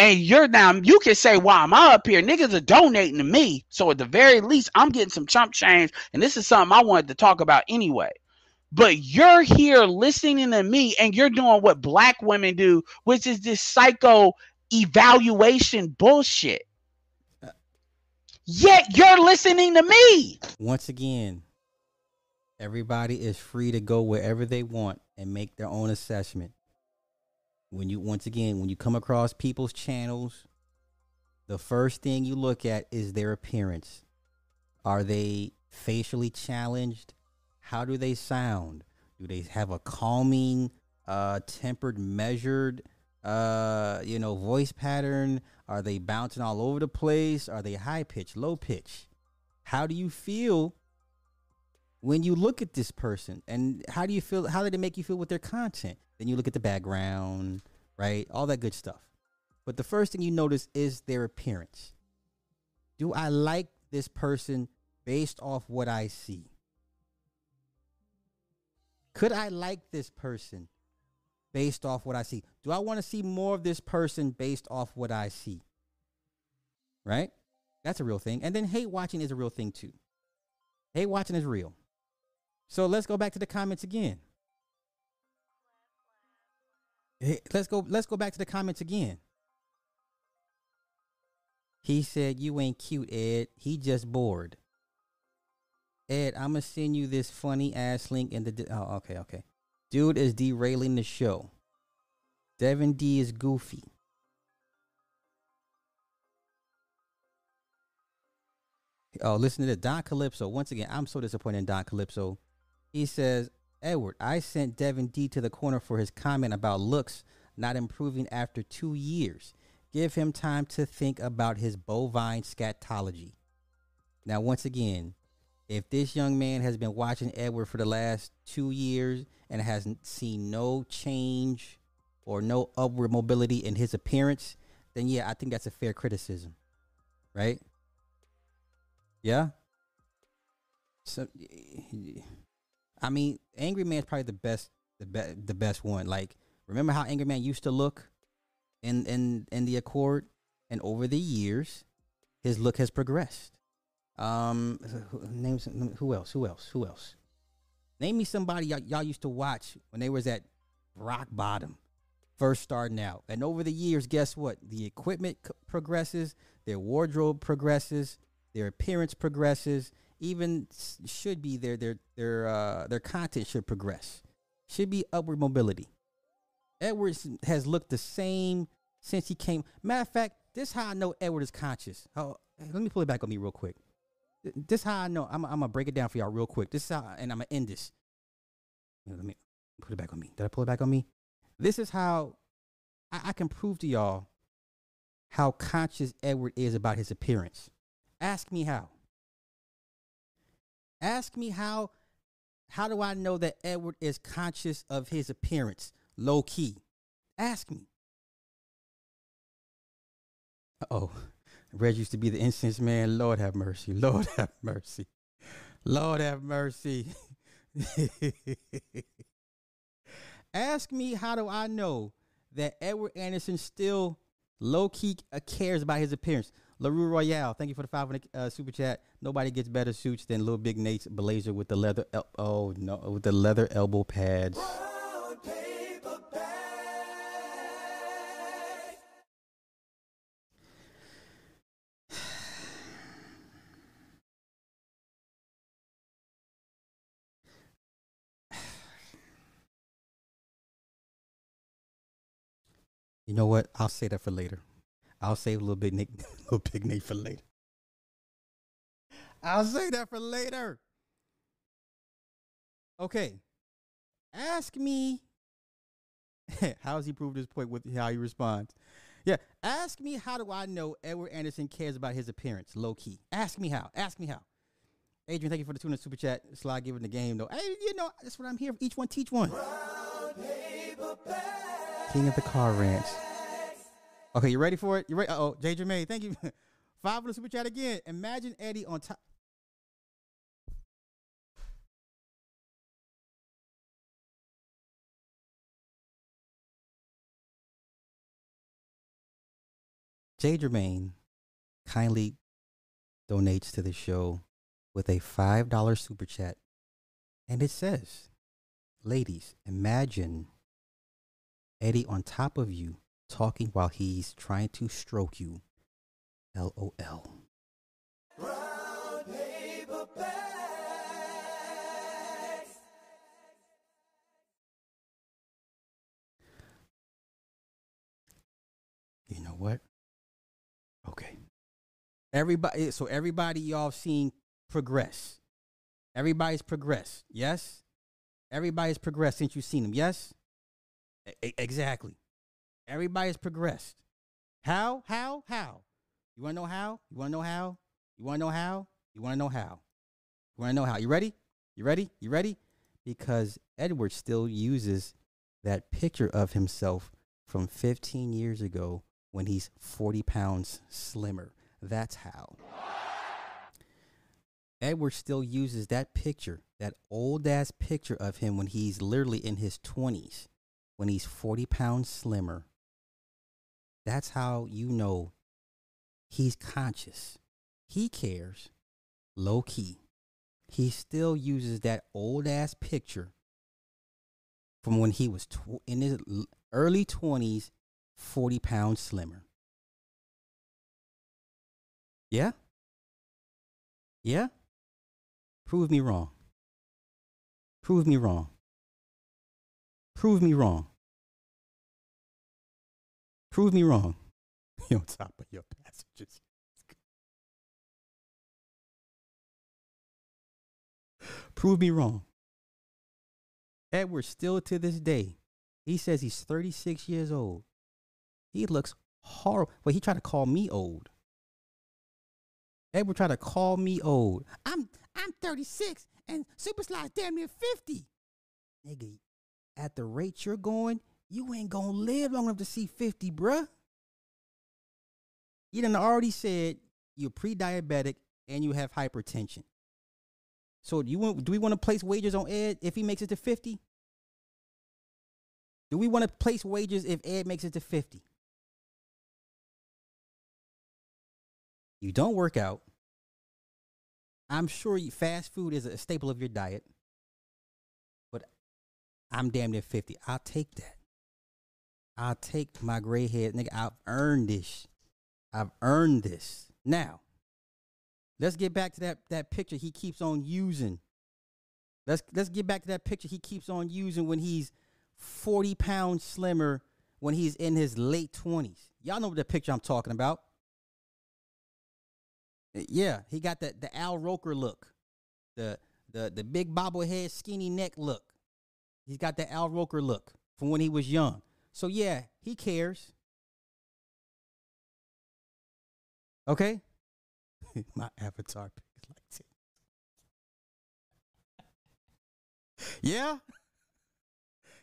And you're now you can say, why am I up here? Niggas are donating to me. So at the very least, I'm getting some chump change. And this is something I wanted to talk about anyway. But you're here listening to me and you're doing what black women do, which is this psycho evaluation bullshit. Yet you're listening to me. Once again, everybody is free to go wherever they want and make their own assessment. When you once again, when you come across people's channels, the first thing you look at is their appearance. Are they facially challenged? How do they sound? Do they have a calming, uh, tempered, measured, uh, you know, voice pattern? Are they bouncing all over the place? Are they high pitch, low pitch? How do you feel when you look at this person? And how do you feel? How did it make you feel with their content? Then you look at the background, right? All that good stuff. But the first thing you notice is their appearance. Do I like this person based off what I see? Could I like this person based off what I see? Do I want to see more of this person based off what I see? Right? That's a real thing. And then hate watching is a real thing too. Hate watching is real. So let's go back to the comments again. Let's go let's go back to the comments again. He said you ain't cute, Ed. He just bored. Ed, I'm gonna send you this funny ass link in the. di- Oh, okay, okay. Dude is derailing the show. Devin D is goofy. Oh, listen to this. Don Calypso. Once again, I'm so disappointed in Don Calypso. He says, Edward, I sent Devin D to the corner for his comment about looks not improving after two years. Give him time to think about his bovine scatology. Now, once again, if this young man has been watching Edward for the last two years and has seen no change or no upward mobility in his appearance, then yeah, I think that's a fair criticism, right? Yeah. So I mean, Angry Man's probably the best, the be- the best one. Like, remember how Angry Man used to look in in in the Accord, and over the years, his look has progressed. Um, who- name some, who else? Who else? Who else? Name me somebody y'all, y'all used to watch when they was at rock bottom, first starting out. And over the years, guess what? The equipment c- progresses, their wardrobe progresses, their appearance progresses. Even should be their their their uh, their content should progress. Should be upward mobility. Edwards has looked the same since he came. Matter of fact, this how I know Edward is conscious. Oh, let me pull it back on me real quick. Th- This how I know. I'm, I'm gonna break it down for y'all real quick. This is how, and I'm gonna end this. Let me put it back on me. Did I pull it back on me? This is how I, I can prove to y'all how conscious Edward is about his appearance. Ask me how. Ask me how. How do I know that Edward is conscious of his appearance, low key? Ask me. Oh, Reg used to be the incense man. Lord have mercy. Lord [laughs] have mercy. Lord have mercy. [laughs] Ask me how do I know that Edward Anderson still low key cares about his appearance. LaRue Royale, thank you for the 500 uh, super chat. Nobody gets better suits than Little Big Nate's blazer with the leather el- oh no with the leather elbow pads. [sighs] You know what? I'll say that for later. I'll save a little big Nate, [laughs] little big Nate for later. I'll say that for later. Okay. Ask me [laughs] how has he proved his point with how he responds. Yeah, ask me how do I know Edward Anderson cares about his appearance, low key. Ask me how. Ask me how. Adrian, thank you for the tuna super chat. Slide giving the game though. Hey, you know that's what I'm here. for. Each one teach one. King of the car ranch. Okay, you ready for it? You ready? Oh, J. Jermaine, thank you. [laughs] Five on the super chat again. Imagine Eddie on top. J. Jermaine kindly donates to the show with a $5 super chat. And it says, Ladies, imagine Eddie on top of you talking while he's trying to stroke you. LOL. You know what? Okay. Everybody, so everybody y'all seen progress. Everybody's progressed. Yes? Everybody's progressed since you've seen them. Yes? Exactly. Everybody's progressed. How? How? How? You want to know how? You want to know how? You want to know how? You want to know how? You want to know how? You ready? You ready? You ready? Because Edward still uses that picture of himself from 15 years ago when he's 40 pounds slimmer. That's how. Edward still uses that picture, that old ass picture of him when he's literally in his 20s, when he's 40 pounds slimmer. That's how you know he's conscious. He cares, low key. He still uses that old ass picture from when he was tw- in his early 20s, 40 pounds slimmer. Yeah? Yeah? Prove me wrong. Prove me wrong. Prove me wrong. Prove me wrong. [laughs] You're on top of your passages. Prove me wrong. Edward still to this day, he says he's 36 years old. He looks horrible. Well, he tried to call me old. Edward tried to call me old. I'm I'm 36 and Super Sly's damn near 50. Nigga, at the rate you're going, you ain't gonna live long enough to see 50, bruh. You done already said you're pre-diabetic and you have hypertension. So do you want? Do we want to place wagers on Ed if he makes it to fifty? Do we want to place wagers if Ed makes it to fifty? You don't work out. I'm sure you, fast food is a staple of your diet, but I'm damn near fifty. I'll take that. I'll take my gray head, nigga. I've earned this. I've earned this. Now, let's get back to that that picture he keeps on using. Let's let's get back to that picture he keeps on using when he's 40 pounds slimmer when he's in his late 20s. Y'all know what the picture I'm talking about. Eh, yeah, he got the the Al Roker look. The the the big bobblehead skinny neck look. He's got the Al Roker look from when he was young. So yeah, he cares. Okay? [laughs] My avatar pic like it. Yeah?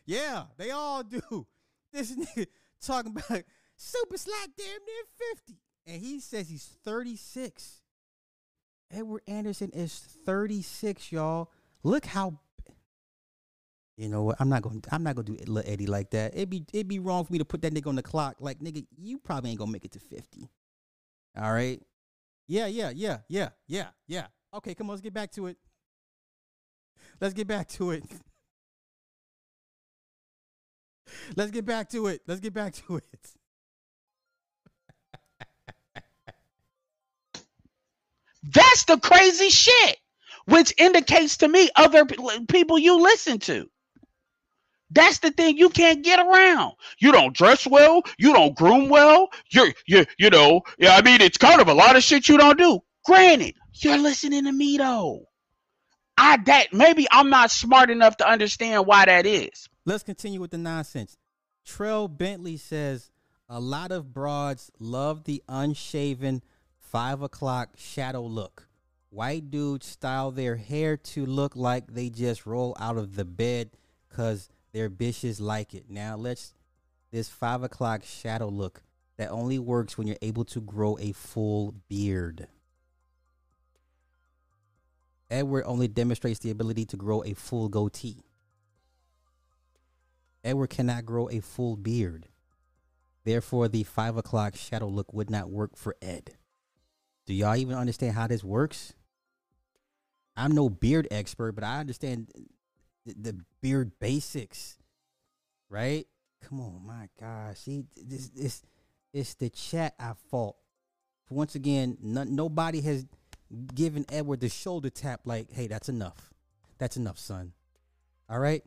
Yeah, they all do. This nigga talking about super slack damn near 50. And he says he's 36. Edward Anderson is 36, y'all. Look how you know what? I'm not gonna I'm not gonna do little Eddie like that. It'd be it'd be wrong for me to put that nigga on the clock. Like nigga, you probably ain't gonna make it to 50. All right. Yeah, yeah, yeah, yeah, yeah, yeah. Okay, come on, let's get back to it. Let's get back to it. [laughs] Let's get back to it. Let's get back to it. [laughs] That's the crazy shit, which indicates to me other people you listen to. That's the thing you can't get around. You don't dress well. You don't groom well. You're, you, you know, yeah, I mean, it's kind of a lot of shit you don't do. Granted, you're listening to me though. I that maybe I'm not smart enough to understand why that is. Let's continue with the nonsense. Trell Bentley says a lot of broads love the unshaven five o'clock shadow look. White dudes style their hair to look like they just roll out of the bed because their bitches like it. Now let's this five o'clock shadow look that only works when you're able to grow a full beard. Edward only demonstrates the ability to grow a full goatee. Edward cannot grow a full beard. Therefore, the five o'clock shadow look would not work for Ed. Do y'all even understand how this works? I'm no beard expert, but I understand the, the beard basics, right? Come on, my gosh. See, this this it's the chat I fault. Once again, no, nobody has given Edward the shoulder tap like, hey, that's enough. That's enough, son. All right?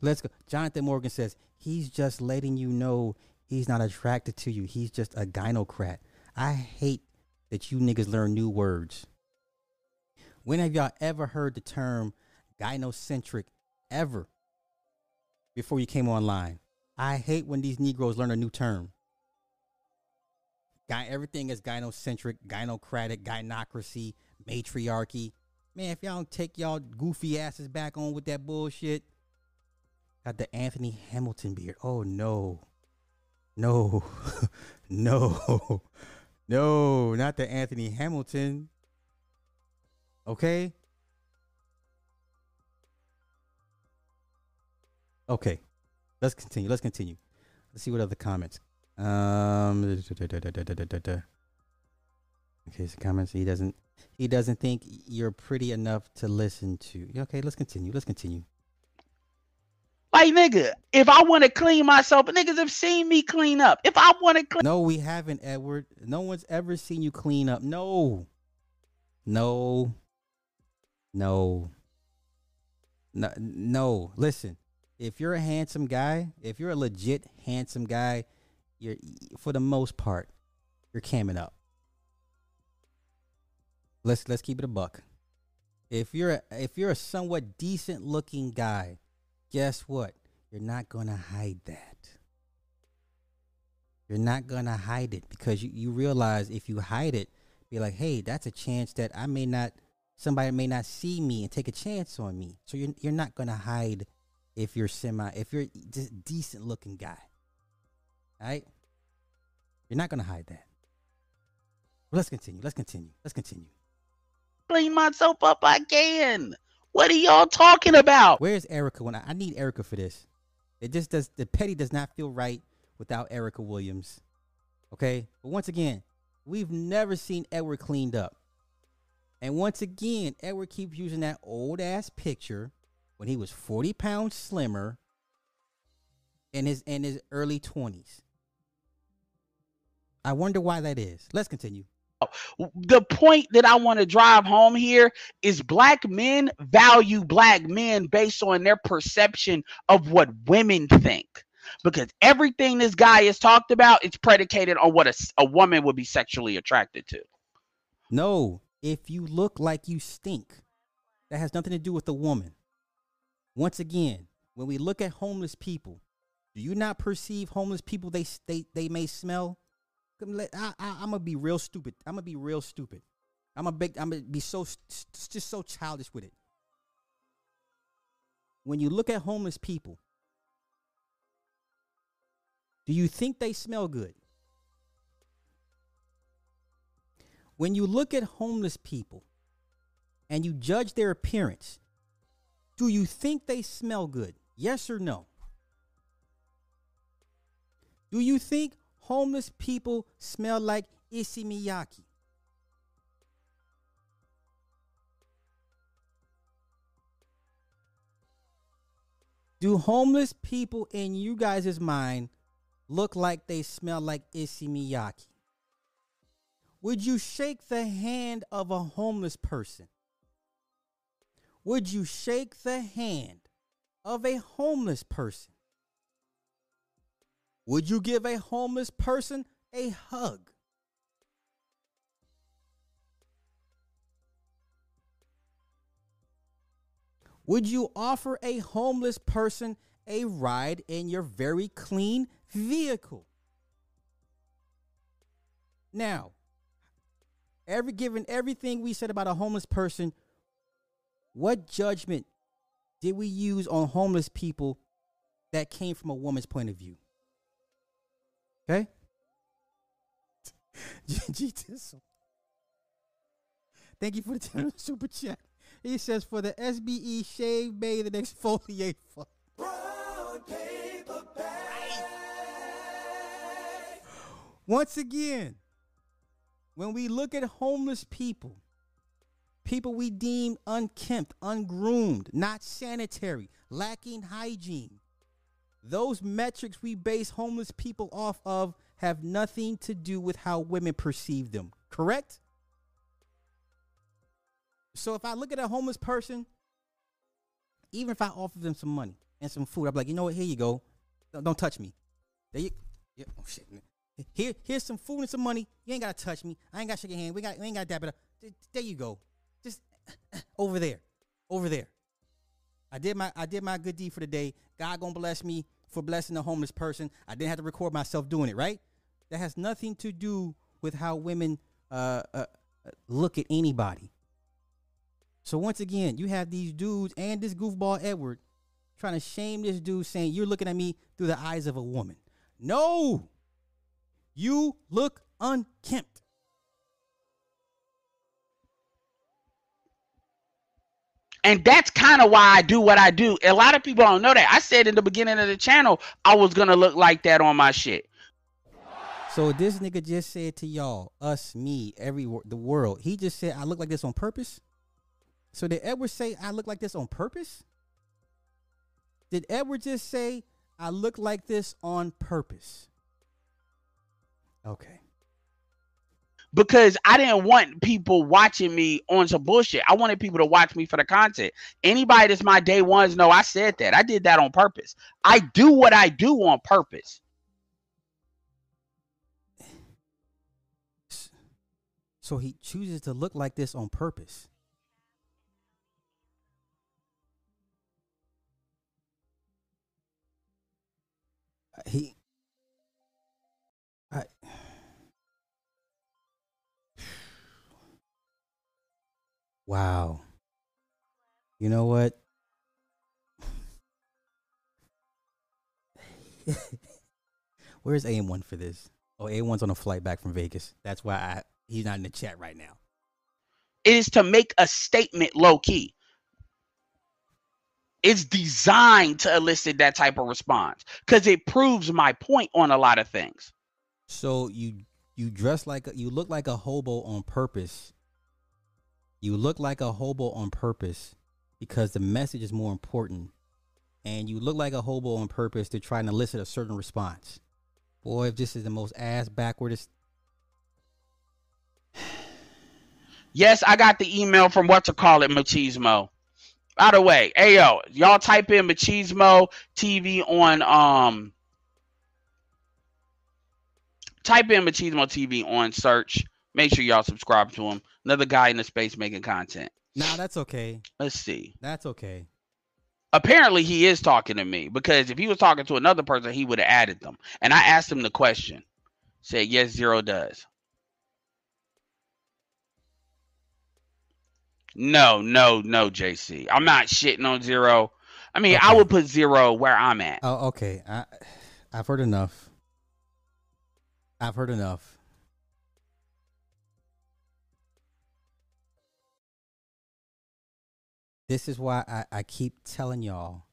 Let's go. Jonathan Morgan says, he's just letting you know he's not attracted to you. He's just a gynocrat. I hate that you niggas learn new words. When have y'all ever heard the term gynocentric ever before you came online? I hate when these Negroes learn a new term. Guy, everything is gynocentric, gynocratic, gynocracy, matriarchy. Man, if y'all don't take y'all goofy asses back on with that bullshit, got the Anthony Hamilton beard. Oh no, no, [laughs] no, [laughs] no, not the Anthony Hamilton. Okay. Okay. Let's continue. Let's continue. Let's see what other comments. Um. Okay, so comments. He doesn't. He doesn't think you're pretty enough to listen to. Okay, let's continue. Let's continue. Like nigga, if I want to clean myself, niggas have seen me clean up. If I want to clean, No, we haven't, Edward. No one's ever seen you clean up. No. No. No. No. No. Listen, if you're a handsome guy, if you're a legit handsome guy, you're for the most part, you're camming up. Let's let's keep it a buck. If you're a, if you're a somewhat decent looking guy, guess what? You're not gonna hide that. You're not gonna hide it because you, you realize if you hide it, be like, hey, that's a chance that I may not somebody may not see me and take a chance on me. So you're you're not gonna hide if you're semi if you're just decent looking guy. Right? You're not gonna hide that. But let's continue. Let's continue. Let's continue. clean myself up, again. What are y'all talking about? Where's Erica? When I, I need Erica for this, it just does. The petty does not feel right without Erica Williams. Okay, but once again, we've never seen Edward cleaned up. And once again, Edward keeps using that old ass picture when he was 40 pounds slimmer in his in his early 20s. I wonder why that is. Let's continue. The point that I want to drive home here is black men value black men based on their perception of what women think. Because everything this guy has talked about, it's predicated on what a, a woman would be sexually attracted to. No, if you look like you stink, that has nothing to do with the woman. Once again, when we look at homeless people, do you not perceive homeless people they they, they may smell? I, I'm gonna be real stupid. I'm gonna be real stupid. I'm a big. I'm gonna be so just so childish with it. When you look at homeless people, do you think they smell good? When you look at homeless people and you judge their appearance, do you think they smell good? Yes or no? Do you think homeless people smell like Issey Miyake? Do homeless people in you guys' mind look like they smell like Issey Miyake? Would you shake the hand of a homeless person? Would you shake the hand of a homeless person? Would you give a homeless person a hug? Would you offer a homeless person a ride in your very clean vehicle? Now, every given everything we said about a homeless person, what judgment did we use on homeless people that came from a woman's point of view? Okay? [laughs] G Thank you for the [laughs] super chat. He says for the SBE shave bay the next exfoliate [laughs] fuck. Once again, when we look at homeless people, people we deem unkempt, ungroomed, not sanitary, lacking hygiene, those metrics we base homeless people off of have nothing to do with how women perceive them, correct? So if I look at a homeless person, even if I offer them some money and some food, I'm like, you know what? Here you go. Don't, don't touch me. There you. Yeah. Oh shit. Here, here's some food and some money. You ain't gotta touch me. I ain't gotta shake your hand. We got, we ain't gotta dab it up. There you go. Just [clears throat] over there, over there. I did my, I did my good deed for the day. God gonna bless me for blessing a homeless person. I didn't have to record myself doing it. Right? That has nothing to do with how women uh, uh, look at anybody. So once again, you have these dudes and this goofball Edward trying to shame this dude, saying you're looking at me through the eyes of a woman. No. You look unkempt. And that's kind of why I do what I do. A lot of people don't know that. I said in the beginning of the channel, I was going to look like that on my shit. So this nigga just said to y'all, us, me, every the world. He just said I look like this on purpose. So did Edward say I look like this on purpose? Did Edward just say I look like this on purpose? Okay. Because I didn't want people watching me on some bullshit. I wanted people to watch me for the content. Anybody that's my day ones know I said that. I did that on purpose. I do what I do on purpose. So he chooses to look like this on purpose. He Wow. You know what? [laughs] Where's AM1 for this? Oh, AM1's on a flight back from Vegas. That's why I he's not in the chat right now. It is to make a statement low key. It's designed to elicit that type of response because it proves my point on a lot of things. So you you dress like a, you look like a hobo on purpose. You look like a hobo on purpose because the message is more important. And you look like a hobo on purpose to try and elicit a certain response. Boy, if this is the most ass backwardest. [sighs] Yes, I got the email from what to call it Machismo. By the way, hey yo, y'all type in Machismo TV on um type in Machismo TV on search. Make sure y'all subscribe to him. Another guy in the space making content. Nah, that's okay. Let's see. That's okay. Apparently he is talking to me because if he was talking to another person, he would have added them. And I asked him the question. Said yes, zero does. No, no, no, JC. I'm not shitting on zero. I mean, I would put zero where I'm at. Oh, okay. I I've heard enough. I've heard enough. This is why I, I keep telling y'all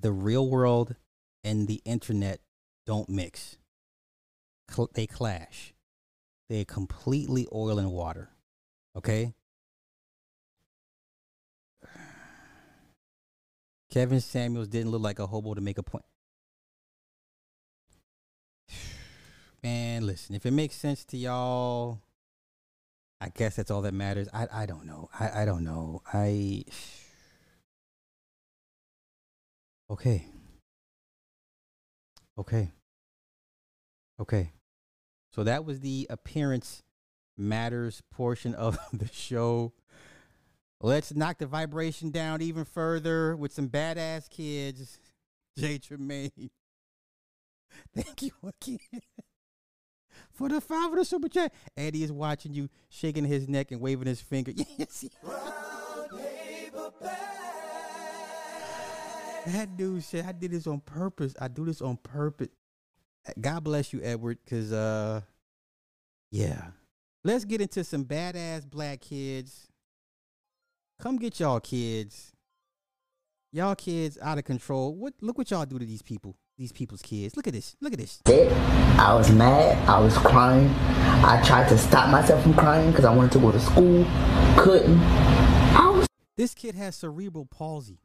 the real world and the internet don't mix. Cl- they clash. They're completely oil and water. Okay? Kevin Samuels didn't look like a hobo to make a point. [sighs] Man, listen, if it makes sense to y'all, I guess that's all that matters. I I don't know. I I don't know. I Okay. Okay. Okay. So that was the appearance matters portion of [laughs] the show. Let's knock the vibration down even further with some badass kids. [laughs] Jay Tremaine. Thank you again [laughs] for the five of the super chat. Eddie is watching you, shaking his neck and waving his finger. [laughs] Yes. That dude said, I did this on purpose. I do this on purpose. God bless you, Edward, because, uh, yeah. Let's get into some badass black kids. Come get y'all kids. Y'all kids out of control. What look what y'all do to these people. These people's kids. Look at this. Look at this. I was mad. I was crying. I tried to stop myself from crying because I wanted to go to school. Couldn't. I was This kid has cerebral palsy.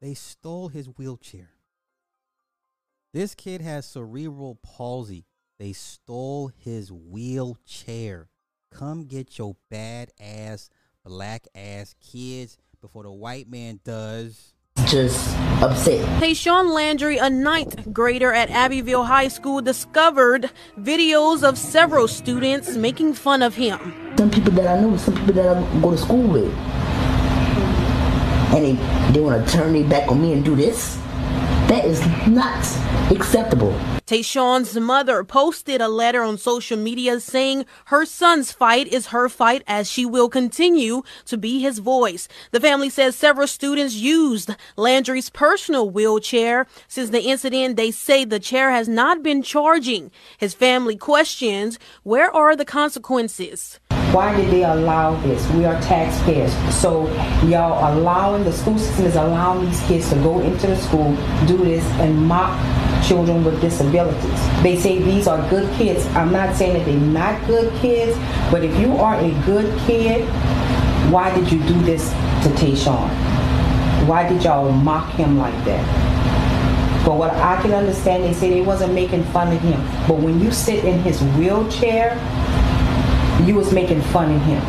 They stole his wheelchair. This kid has cerebral palsy. They stole his wheelchair. Come get your bad ass, black ass kids before the white man does. Just upset. Tayshawn Landry, a ninth grader at Abbeville High School, discovered videos of several students making fun of him. Some people that I know, some people that I go to school with. And they, they want to turn their back on me and do this. That is not acceptable. Tayshawn's mother posted a letter on social media saying her son's fight is her fight as she will continue to be his voice. The family says several students used Landry's personal wheelchair. Since the incident, they say the chair has not been charging. His family questions, where are the consequences? Why did they allow this? We are taxpayers. So y'all allowing, the school system is allowing these kids to go into the school, do this, and mock children with disabilities. They say these are good kids. I'm not saying that they're not good kids, but if you are a good kid, why did you do this to Tayshawn? Why did y'all mock him like that? But what I can understand, they say they wasn't making fun of him. But when you sit in his wheelchair, you was making fun of him.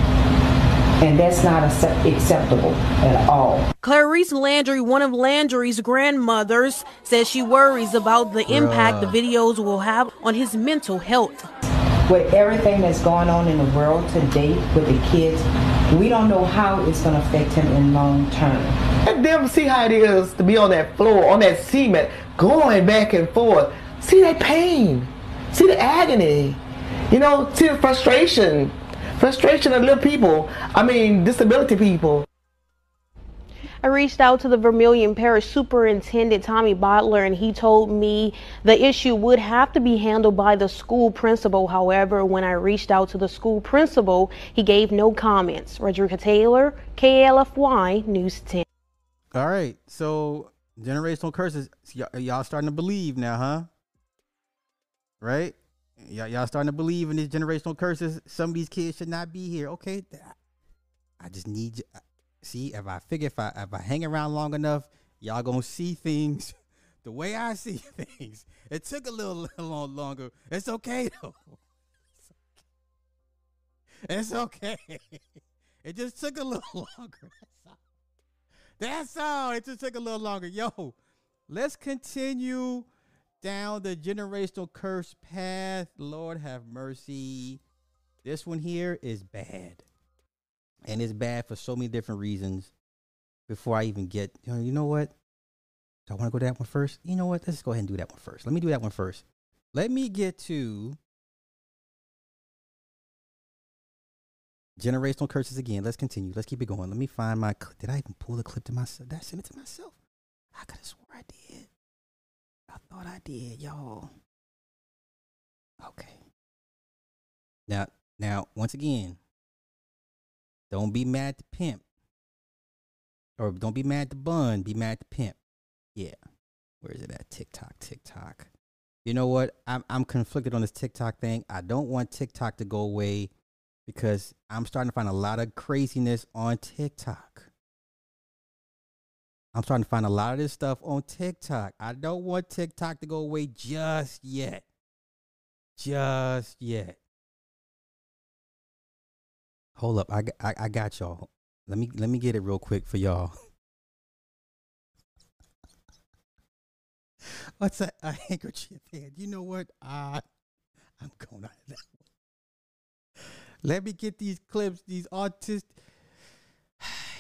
And that's not acceptable at all. Clarice Landry, one of Landry's grandmothers, says she worries about the impact the videos will have on his mental health. With everything that's going on in the world today with the kids, we don't know how it's going to affect him in long term. Let them see how it is to be on that floor, on that cement, going back and forth. See that pain. See the agony. You know, see the frustration. Frustration of little people. I mean, disability people. I reached out to the Vermilion Parish Superintendent Tommy Bottler and he told me the issue would have to be handled by the school principal. However, when I reached out to the school principal, he gave no comments. Rodrika Taylor, KLFY News 10. All right. So generational curses. Y- y'all starting to believe now, huh? Right? Y- y'all starting to believe in these generational curses. Some of these kids should not be here. Okay. I just need you. See, if I figure if I if I hang around long enough, y'all gonna see things [laughs] the way I see [laughs] things. It took a little, [laughs] little longer. It's okay though. It's okay. It just took a little longer. That's all. It just took a little longer. Yo, let's continue down the generational curse path. Lord have mercy. This one here is bad. And it's bad for so many different reasons. Before I even get, you know, you know what? Do I want to go to that one first? You know what? Let's go ahead and do that one first. Let me do that one first. Let me get to generational curses again. Let's continue. Let's keep it going. Let me find my. Cl- did I even pull the clip to myself? Did I send it to myself? I could have swore I did. I thought I did, y'all. Okay. Now, now, once again, don't be mad to pimp, or don't be mad to bun. Be mad to pimp. Yeah. Where is it at? TikTok, TikTok. You know what? I'm I'm conflicted on this TikTok thing. I don't want TikTok to go away because I'm starting to find a lot of craziness on TikTok. I'm trying to find a lot of this stuff on TikTok. I don't want TikTok to go away just yet. Just yet. Hold up, I, I, I got y'all. Let me let me get it real quick for y'all. [laughs] What's that? A handkerchief hand. You know what? Uh, I'm going out of that one. Let me get these clips, these artists.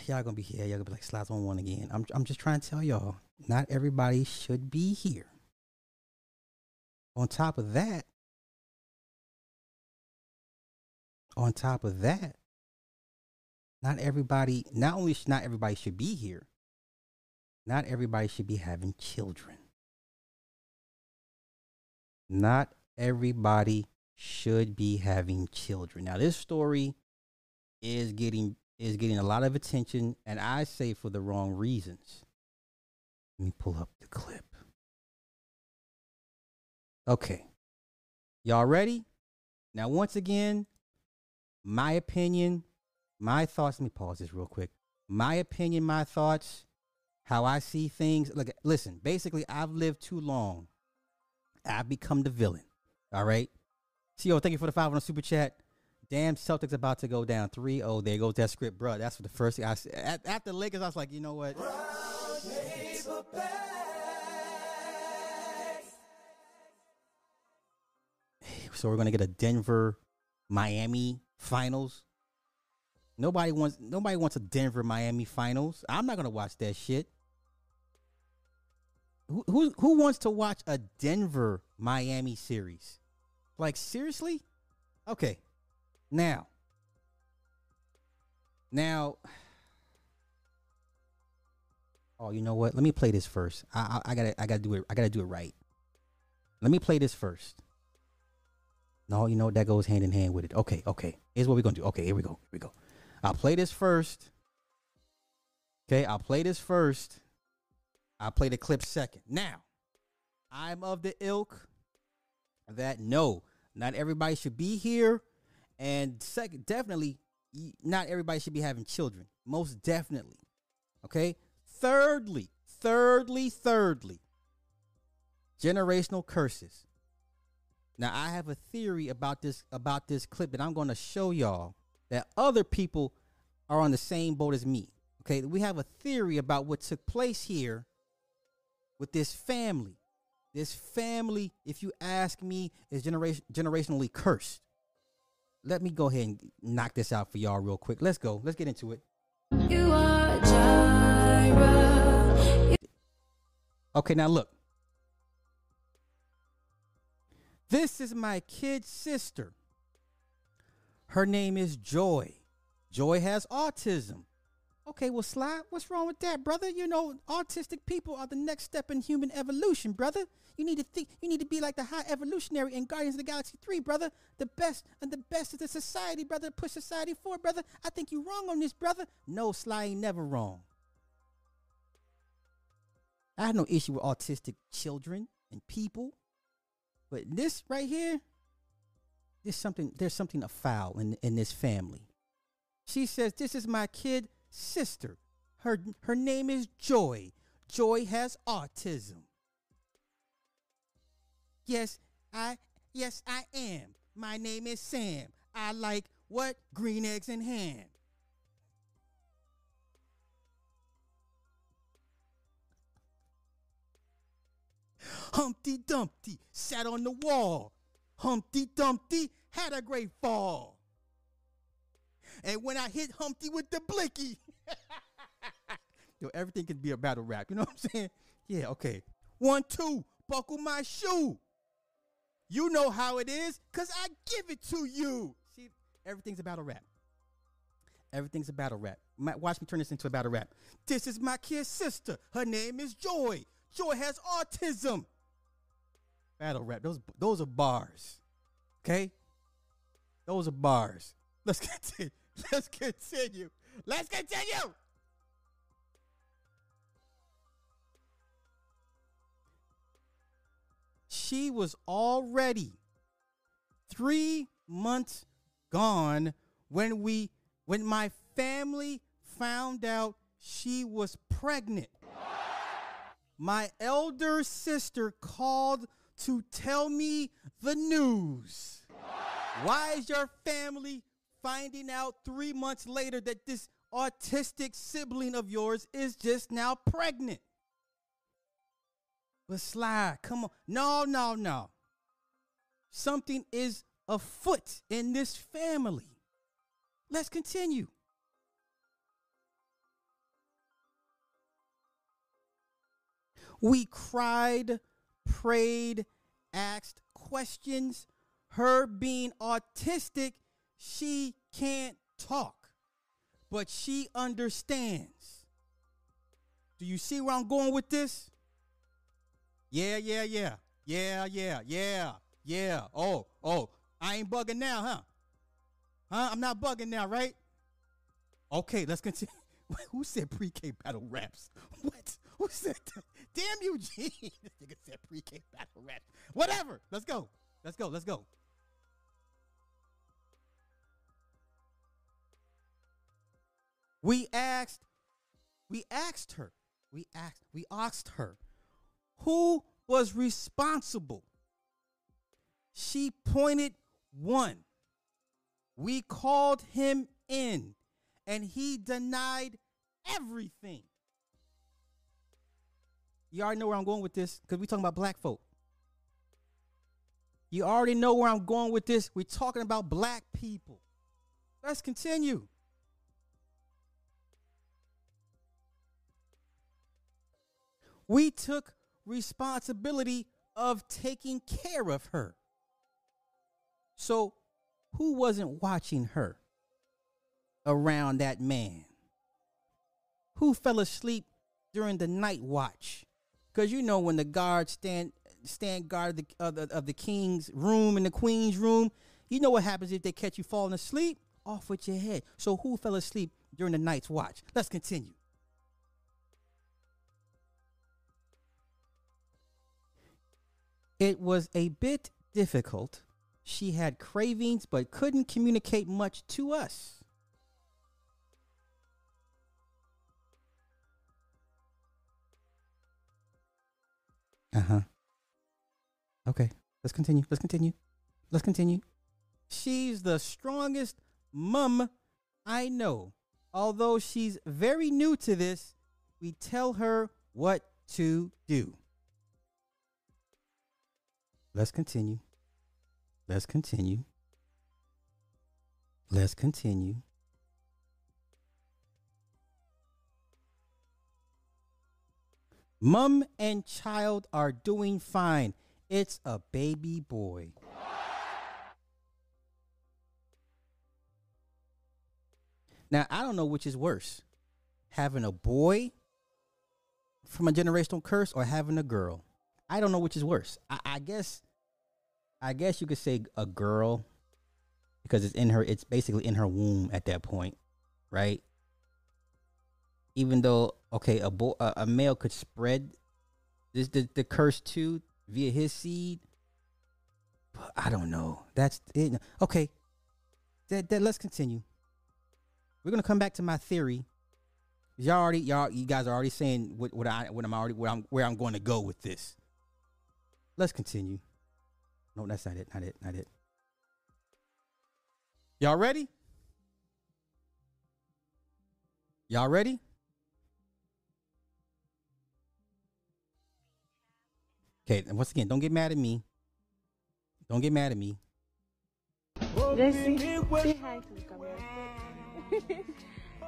Y'all gonna be here. Y'all gonna be like slots on one again. I'm I'm just trying to tell y'all, not everybody should be here. On top of that, on top of that, not everybody, not only should not everybody should be here, not everybody should be having children. Not everybody should be having children. Now this story is getting is getting a lot of attention and I say for the wrong reasons. Let me pull up the clip. Okay. Y'all ready? Now once again, my opinion, my thoughts, let me pause this real quick. My opinion, my thoughts, how I see things. Look, listen, basically I've lived too long. I've become the villain. All right. CEO, thank you for the five on the super chat. Damn, Celtics about to go down 3 0. There goes that script, bro. That's what the first thing I said. After Lakers, I was like, you know what? So we're gonna get a Denver Miami finals. Nobody wants nobody wants a Denver Miami finals. I'm not gonna watch that shit. Who who who wants to watch a Denver Miami series? Like seriously? Okay. Now. Now. Oh, you know what? Let me play this first. I, I I gotta I gotta do it. I gotta do it right. Let me play this first. No, you know? That goes hand in hand with it. Okay, okay. Here's what we're gonna do. Okay, here we go. Here we go. I'll play this first. Okay, I'll play this first. I'll play the clip second. Now, I'm of the ilk that no, not everybody should be here. And second, definitely, not everybody should be having children. Most definitely. Okay. Thirdly, thirdly, thirdly, generational curses. Now I have a theory about this about this clip that I'm going to show y'all that other people are on the same boat as me. Okay, we have a theory about what took place here with this family. This family, if you ask me, is generation generationally cursed. Let me go ahead and knock this out for y'all real quick. Let's go. Let's get into it. You are Jireh. Okay, now look. This is my kid's sister. Her name is Joy. Joy has autism. Okay, well, Sly, what's wrong with that, brother? You know, autistic people are the next step in human evolution, brother. You need to think. You need to be like the high evolutionary in Guardians of the Galaxy Three, brother. The best and the best of the society, brother. Push society forward, brother. I think you're wrong on this, brother. No, Sly ain't never wrong. I have no issue with autistic children and people, but this right here, there's something. There's something afoul in in this family. She says, "This is my kid sister. Her her name is Joy. Joy has autism." Yes, I yes I am. My name is Sam. I like what green eggs and ham. Humpty Dumpty sat on the wall. Humpty Dumpty had a great fall. And when I hit Humpty with the blicky, [laughs] yo, everything can be a battle rap. You know what I'm saying? Yeah, okay. One, two, buckle my shoe. You know how it is, cause I give it to you. See, everything's a battle rap. Everything's a battle rap. Watch me turn this into a battle rap. This is my kid's sister. Her name is Joy. Joy has autism. Battle rap. Those those are bars. Okay? Those are bars. Let's continue. [laughs] Let's continue. Let's continue. She was already three months gone when we when my family found out she was pregnant. My elder sister called to tell me the news. Why is your family finding out three months later that this autistic sibling of yours is just now pregnant? But Sly, come on. No, no, no. Something is afoot in this family. Let's continue. We cried, prayed, asked questions. Her being autistic, she can't talk, but she understands. Do you see where I'm going with this? Yeah, yeah, yeah. Yeah, yeah, yeah, yeah. Oh, oh, I ain't bugging now, huh? Huh? I'm not bugging now, right? Okay, let's continue. [laughs] Who said pre-K battle raps? [laughs] What? Who said that? Damn you, G. [laughs] this nigga said pre-K battle raps. Whatever. Let's go. Let's go. Let's go. We asked, we asked her, we asked, we asked her, who was responsible? She pointed one. We called him in and he denied everything. You already know where I'm going with this because we're talking about black folk. You already know where I'm going with this. We're talking about black people. Let's continue. We took responsibility of taking care of her. So, who wasn't watching her around that man? Who fell asleep during the night watch? Because you know when the guards stand stand guard of the, of the of the king's room and the queen's room, you know what happens if they catch you falling asleep? Off with your head. So who fell asleep during the night's watch? Let's continue. It was a bit difficult. She had cravings but couldn't communicate much to us. Uh huh. Okay, let's continue. Let's continue. Let's continue. She's the strongest mum I know. Although she's very new to this, we tell her what to do. Let's continue. Let's continue. Let's continue. Mum and child are doing fine. It's a baby boy. Now, I don't know which is worse having a boy from a generational curse or having a girl. I don't know which is worse. I, I guess I guess you could say a girl because it's in her it's basically in her womb at that point, right? Even though okay, a boy a, a male could spread this the, the curse too via his seed. But I don't know. That's it. Okay. That, that let's continue. We're gonna come back to my theory. Y'all already y'all you guys are already saying what, what I what I'm already where I'm where I'm going to go with this. Let's continue. No, that's not it. Not it. Not it. Y'all ready? Y'all ready? Okay, and once again, don't get mad at me. Don't get mad at me. Jesse, say hi to the camera.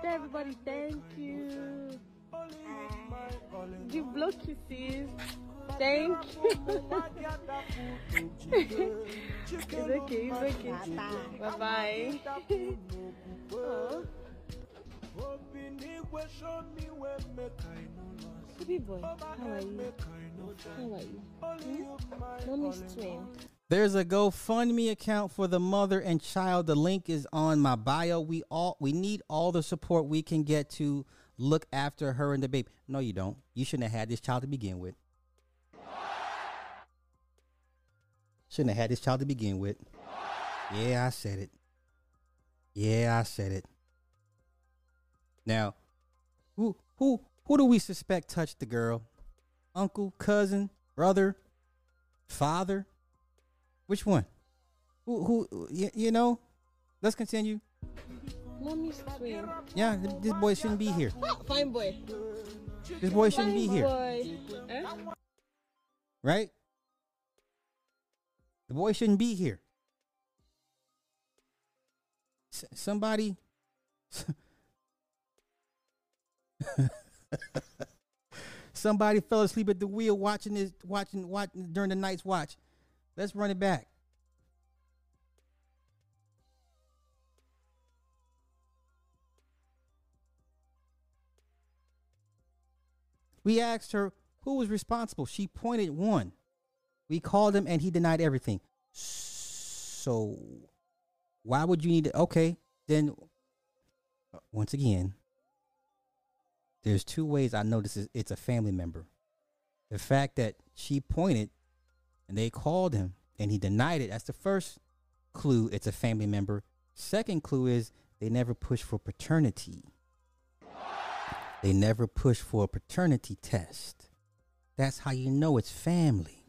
Everybody thank you. Give blow kisses. Thank you. it's okay, it's okay. Bye bye. oh. Baby boy, how are you? How are you? Hmm? Mommy's twin. There's a GoFundMe account for the mother and child. The link is on my bio. We all we need all the support we can get to look after her and the baby. No, you don't. You shouldn't have had this child to begin with. Shouldn't have had this child to begin with. Yeah, I said it. Yeah, I said it. Now, who who who do we suspect touched the girl? Uncle, cousin, brother, father? Which one? Who who you, you know? Let's continue. Mommy's twin. Yeah, this boy shouldn't be here. Oh, fine boy. This boy shouldn't be Fine here. Boy. Eh? Right? The boy shouldn't be here. S- somebody [laughs] Somebody fell asleep at the wheel watching this watching watching during the night's watch. Let's run it back. We asked her who was responsible. She pointed one. We called him and he denied everything. So why would you need to okay, then uh, once again, there's two ways I know this is it's a family member. The fact that she pointed and they called him and he denied it, that's the first clue it's a family member. Second clue is they never push for paternity. They never push for a paternity test. That's how you know it's family.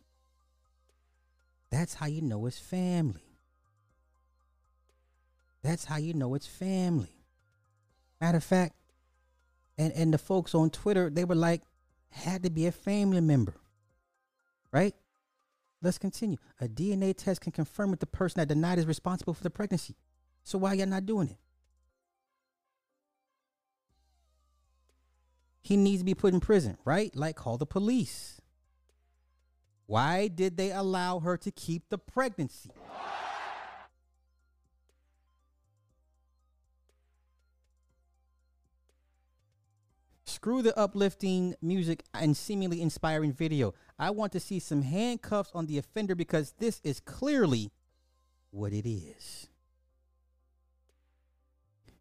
That's how you know it's family. That's how you know it's family. Matter of fact, and and the folks on Twitter, they were like, had to be a family member. Right? Let's continue. A DNA test can confirm if the person that denied is responsible for the pregnancy. So why y'all not doing it? He needs to be put in prison, right? Like call the police. Why did they allow her to keep the pregnancy? Screw the uplifting music and seemingly inspiring video. I want to see some handcuffs on the offender because this is clearly what it is.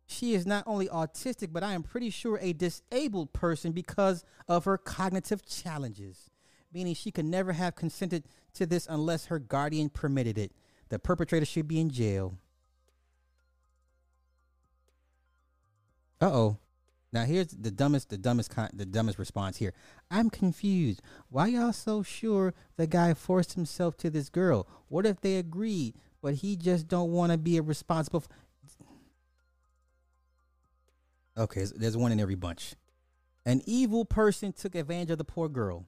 She is not only autistic, but I am pretty sure a disabled person because of her cognitive challenges, meaning she could never have consented to this unless her guardian permitted it. The perpetrator should be in jail. Uh oh. Now here's the dumbest, the dumbest, con- the dumbest response here. I'm confused. Why y'all so sure the guy forced himself to this girl? What if they agreed, but he just don't want to be a responsible? F- okay, there's one in every bunch. An evil person took advantage of the poor girl.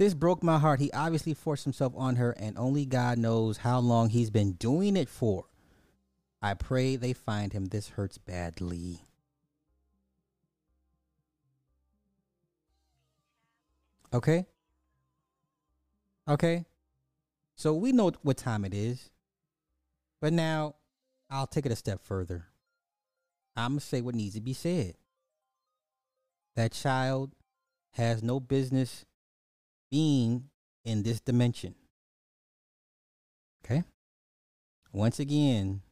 This broke my heart. He obviously forced himself on her, and only God knows how long he's been doing it for. I pray they find him. This hurts badly. Okay? Okay? So we know what time it is. But now I'll take it a step further. I'm gonna say what needs to be said. That child has no business being in this dimension. Okay? Once again,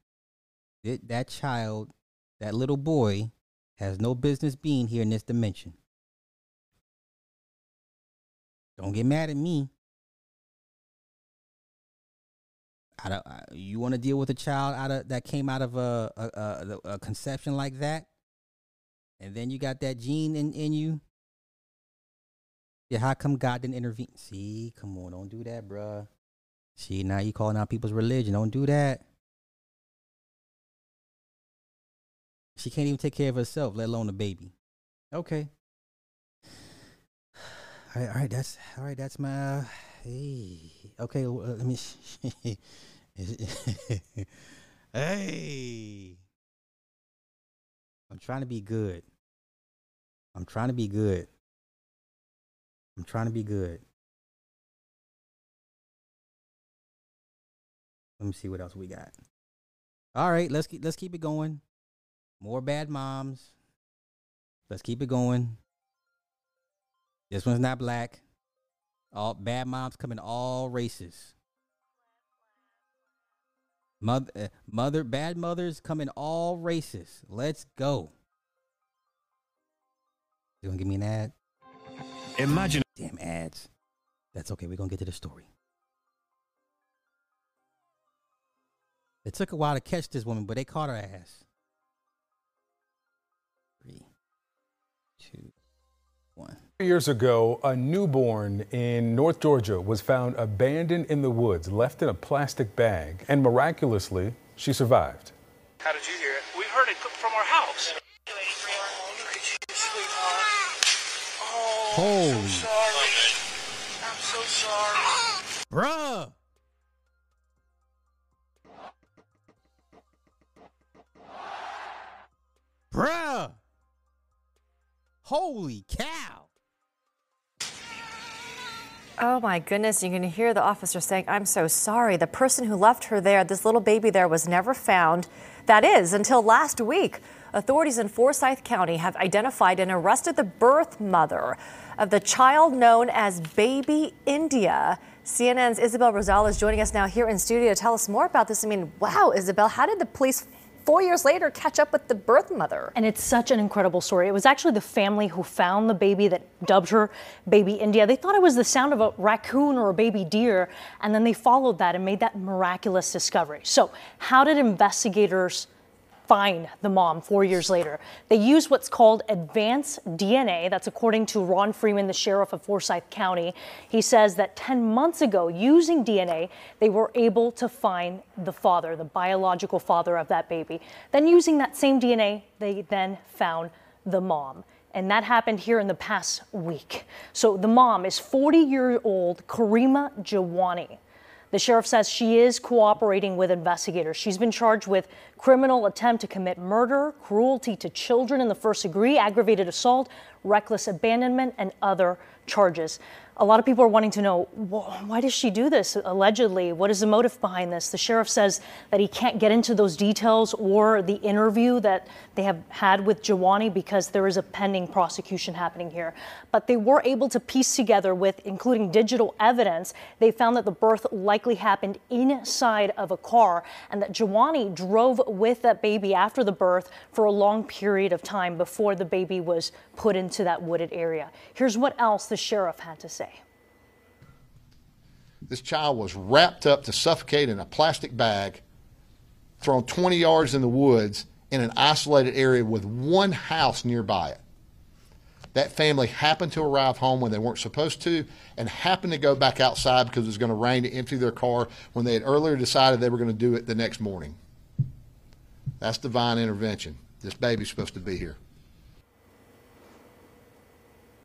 it, that child, that little boy, has no business being here in this dimension. Don't get mad at me. I don't, I, you want to deal with a child out of that came out of a a, a a conception like that, and then you got that gene in in you. Yeah, how come God didn't intervene? See, come on, don't do that, bruh. See, now you calling out people's religion. Don't do that. She can't even take care of herself, let alone a baby. Okay. [sighs] All right, all right. That's all right. That's my. Uh, hey. Okay. Uh, let me. [laughs] hey. I'm trying to be good. I'm trying to be good. I'm trying to be good. Let me see what else we got. All right, let's keep let's keep it going. More bad moms. Let's keep it going. This one's not black. All bad moms come in all races. Mother, uh, mother, bad mothers come in all races. Let's go. You gonna give me an ad? Imagine. Damn ads. That's okay. We're gonna get to the story. It took a while to catch this woman, but they caught her ass. Three, two, one. Years ago, a newborn in North Georgia was found abandoned in the woods, left in a plastic bag, and miraculously, she survived. How did you hear it? We heard it from our house. Holy. I'm sorry. I'm so sorry. Bruh. Bruh. Holy cow. Oh my goodness, you can hear the officer saying, I'm so sorry. The person who left her there, this little baby there, was never found. That is, until last week. Authorities in Forsyth County have identified and arrested the birth mother of the child known as Baby India. CNN's Isabel Rosales joining us now here in studio to tell us more about this. I mean, wow, Isabel, how did the police four years later catch up with the birth mother. And it's such an incredible story. It was actually the family who found the baby that dubbed her Baby India. They thought it was the sound of a raccoon or a baby deer, and then they followed that and made that miraculous discovery. So, how did investigators find the mom four years later. They used what's called advanced DNA. That's according to Ron Freeman, the sheriff of Forsyth County. He says that 10 months ago, using DNA, they were able to find the father, the biological father of that baby. Then, using that same DNA, they then found the mom. And that happened here in the past week. So the mom is 40 year old Karima Jiwani. The sheriff says she is cooperating with investigators. She's been charged with criminal attempt to commit murder, cruelty to children in the first degree, aggravated assault, reckless abandonment, and other charges. A lot of people are wanting to know why does she do this allegedly? What is the motive behind this? The sheriff says that he can't get into those details or the interview that they have had with Jiwani because there is a pending prosecution happening here. But they were able to piece together with including digital evidence. They found that the birth likely happened inside of a car and that Jiwani drove with that baby after the birth for a long period of time before the baby was put into that wooded area. Here's what else the sheriff had to say. This child was wrapped up to suffocate in a plastic bag, thrown 20 yards in the woods in an isolated area with one house nearby it. That family happened to arrive home when they weren't supposed to and happened to go back outside because it was going to rain to empty their car when they had earlier decided they were going to do it the next morning. That's divine intervention. This baby's supposed to be here.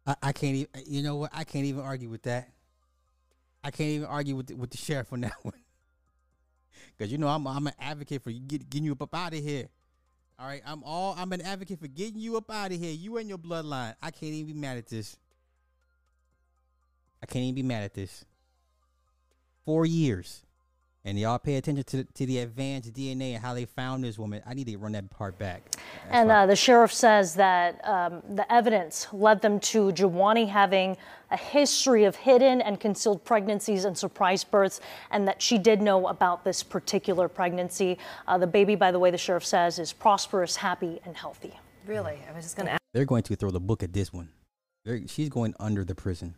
I, I can't even. You know what? I can't even argue with that. I can't even argue with the, with the sheriff on that [laughs] one. Cause you know I'm I'm an advocate for get, getting you up out of here. All right, I'm all I'm an advocate for getting you up out of here. You and your bloodline. I can't even be mad at this. I can't even be mad at this. Four years, and y'all pay attention to to the advanced DNA and how they found this woman. I need to run that part back. And uh, the sheriff says that um, the evidence led them to Jiwani having a history of hidden and concealed pregnancies and surprise births, and that she did know about this particular pregnancy. Uh, the baby, by the way, the sheriff says, is prosperous, happy, and healthy. Really? I was just going to ask. They're going to throw the book at this one. They're, she's going under the prison.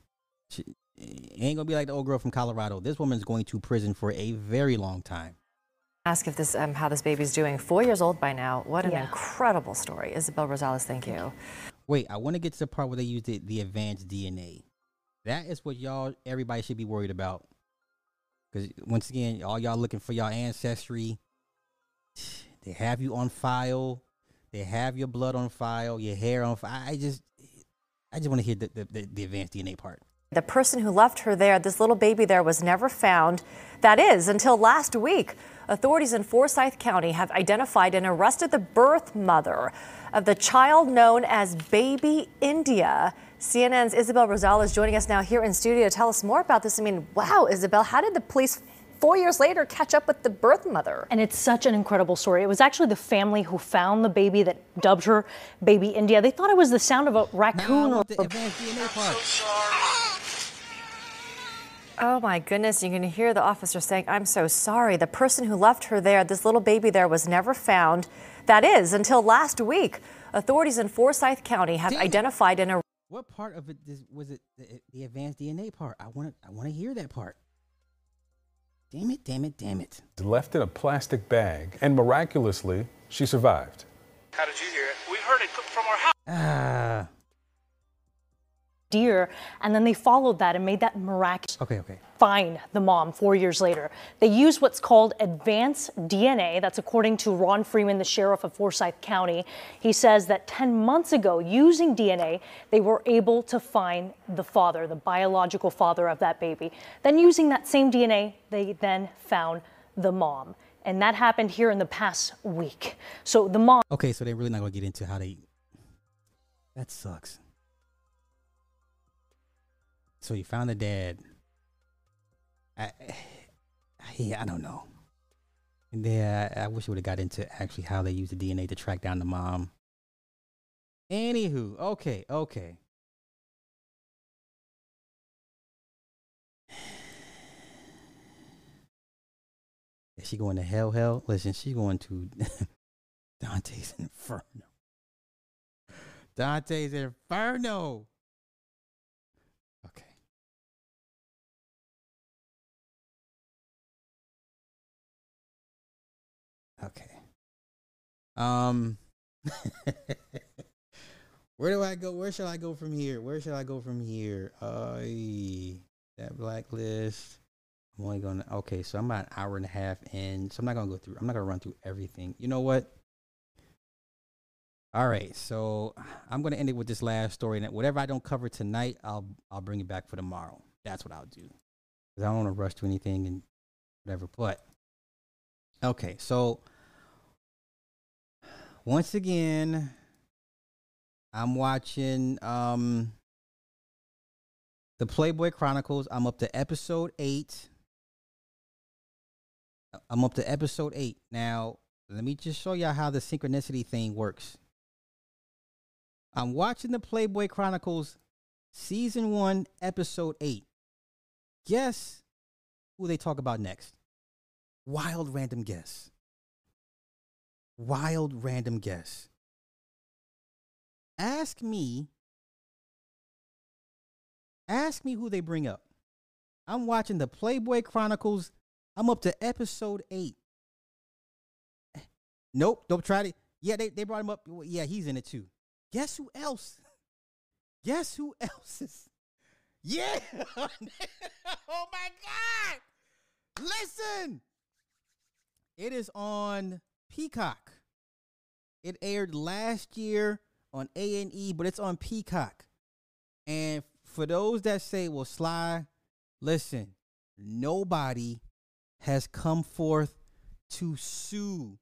She it ain't gonna be like the old girl from Colorado. This woman's going to prison for a very long time. Ask if this, um, how this baby's doing. Four years old by now. What an Yeah. incredible story. Isabel Rosales, thank you. Wait, I want to get to the part where they used the, the advanced DNA. That is what y'all, everybody should be worried about. Because once again, all y'all looking for y'all ancestry. [sighs] They have you on file. They have your blood on file, your hair on file. I just, I just want to hear the, the, the, the advanced DNA part. The person who left her there, this little baby there, was never found. That is, until last week. Authorities in Forsyth County have identified and arrested the birth mother of the child known as Baby India. CNN's Isabel Rosales joining us now here in studio to tell us more about this. I mean, wow, Isabel, how did the police four years later catch up with the birth mother? And it's such an incredible story. It was actually the family who found the baby that dubbed her Baby India. They thought it was the sound of a raccoon or. Oh my goodness, you can hear the officer saying, I'm so sorry. The person who left her there, this little baby there, was never found. That is, until last week. Authorities in Forsyth County have identified and arrested. What part of it is, was it the, the advanced DNA part? I want to I want to hear that part. Damn it, damn it, damn it. Left in a plastic bag, and miraculously, she survived. How did you hear it? We heard it from our house. Ah. Deer, and then they followed that and made that miraculous. Okay, okay. Find the mom four years later. They used what's called advanced DNA. That's according to Ron Freeman, the sheriff of Forsyth County. He says that 10 months ago, using DNA, they were able to find the father, the biological father of that baby. Then, using that same DNA, they then found the mom. And that happened here in the past week. So the mom. Okay, so they're really not gonna get into how they. That sucks. So you found the dad. I, yeah, I don't know. And yeah, I, I wish we would have got into actually how they use the DNA to track down the mom. Anywho, okay, okay. [sighs] Is she going to hell? Hell? Listen, she's going to [laughs] Dante's Inferno. Dante's Inferno. Um. [laughs] Where do I go? Where shall I go from here? Where shall I go from here? Uh, that blacklist. I'm only gonna. Okay, so I'm about an hour and a half in, so I'm not gonna go through. I'm not gonna run through everything. You know what? All right, so I'm gonna end it with this last story, and whatever I don't cover tonight, I'll I'll bring it back for tomorrow. That's what I'll do, because I don't want to rush to anything and whatever. But okay, so once again, I'm watching um the Playboy Chronicles. I'm up to episode eight. I'm up to episode eight. Now, let me just show y'all how the synchronicity thing works. I'm watching the Playboy Chronicles season one, episode eight. Guess who they talk about next? Wild random guess. Wild random guess. Ask me. Ask me who they bring up. I'm watching the Playboy Chronicles. I'm up to episode eight. [laughs] Nope, don't try to. Yeah, they, they brought him up. Yeah, he's in it too. Guess who else? [laughs] Guess who else is? Yeah. [laughs] oh my God. Listen. It is on Peacock. It aired last year on A&E, but it's on Peacock. And for those that say, well, Sly, listen, nobody has come forth to sue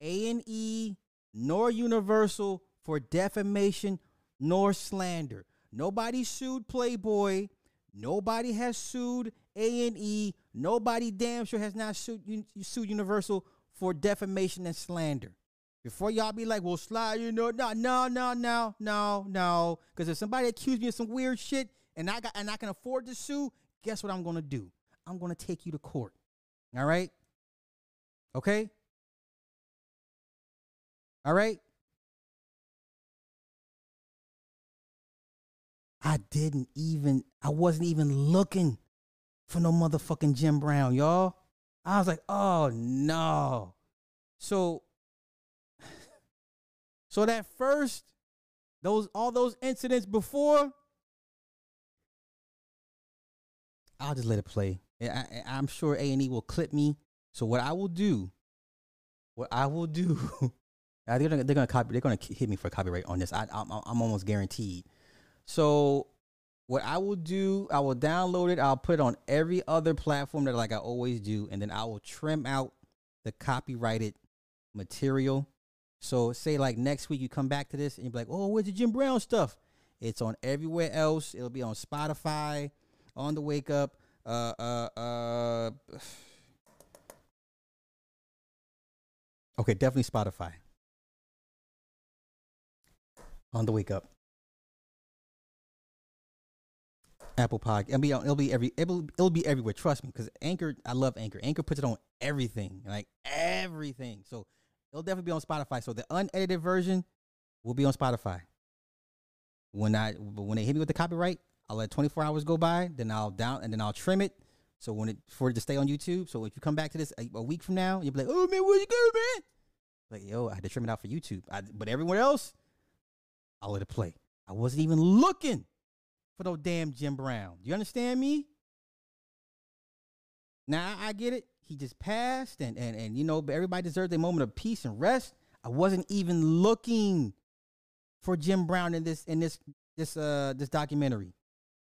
A&E nor Universal for defamation nor slander. Nobody sued Playboy. Nobody has sued A&E. Nobody damn sure has not sued, sued Universal for defamation and slander. Before y'all be like, well, slide, you know, no, no, no, no, no, no. Because if somebody accused me of some weird shit and I got and I can afford to sue, guess what I'm gonna do? I'm gonna take you to court. All right? Okay? All right? I didn't even, I wasn't even looking for no motherfucking Jim Brown, y'all. I was like, oh no. So, [sighs] so that first, those all those incidents before, I'll just let it play. I, I'm sure A and E will clip me. So what I will do, what I will do, [laughs] they're gonna they're gonna copy they're gonna hit me for copyright on this. I I'm, I'm almost guaranteed. So what I will do, I will download it. I'll put it on every other platform that like I always do, and then I will trim out the copyrighted material. So say like next week you come back to this and you're like, oh, where's the Jim Brown stuff? It's on everywhere else. It'll be on Spotify, on the Wake Up. Uh, uh, uh. [sighs] Okay, definitely Spotify. On the Wake Up. Apple Pod. It'll be on, it'll be every it'll it'll be everywhere. Trust me, because Anchor. I love Anchor. Anchor puts it on everything, like everything. So it'll definitely be on Spotify. So the unedited version will be on Spotify. When I when they hit me with the copyright, I'll let 24 hours go by. Then I'll down and then I'll trim it. So when it for it to stay on YouTube. So if you come back to this a, a week from now, you'll be like, "Oh man, where'd you go, man?" Like, yo, I had to trim it out for YouTube. I, but everyone else, I'll let it play. I wasn't even looking for no damn Jim Brown. Do you understand me? Now I get it. He just passed, and and and you know, everybody deserves a moment of peace and rest. I wasn't even looking for Jim Brown in this in this this uh this documentary.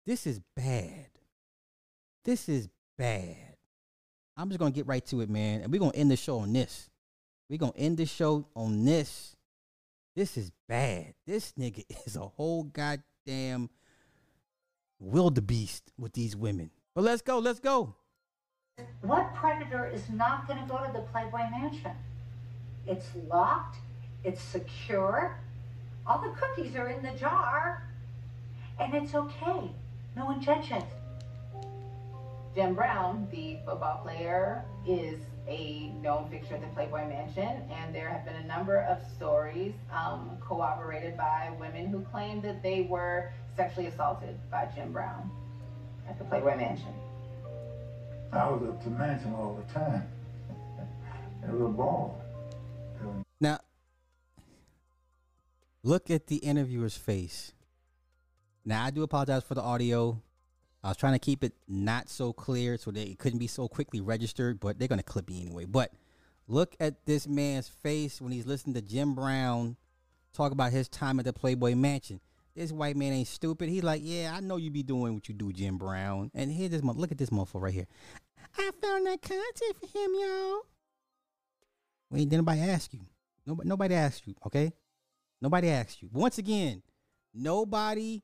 This is bad. This is bad. I'm just gonna get right to it, man, and we're gonna end the show on this. We're gonna end the show on this. This is bad. This nigga [laughs] is a whole goddamn wildebeest with these women. But let's go, let's go. What predator is not going to go to the Playboy Mansion? It's locked, it's secure, all the cookies are in the jar, and it's okay. No intentions. Jim Brown, the football player, is a known fixture at the Playboy Mansion, and there have been a number of stories um, corroborated by women who claim that they were sexually assaulted by Jim Brown at the Playboy Mansion. I was at the mansion all the time. It was a ball. Now, look at the interviewer's face. Now, I do apologize for the audio. I was trying to keep it not so clear so that it couldn't be so quickly registered, but they're going to clip me anyway. But look at this man's face when he's listening to Jim Brown talk about his time at the Playboy Mansion. This white man ain't stupid. He's like, yeah, I know you be doing what you do, Jim Brown. And here this look at this motherfucker right here. I found that content for him, y'all. Wait, did nobody ask you? Nobody, nobody asked you, okay? Nobody asked you. Once again, nobody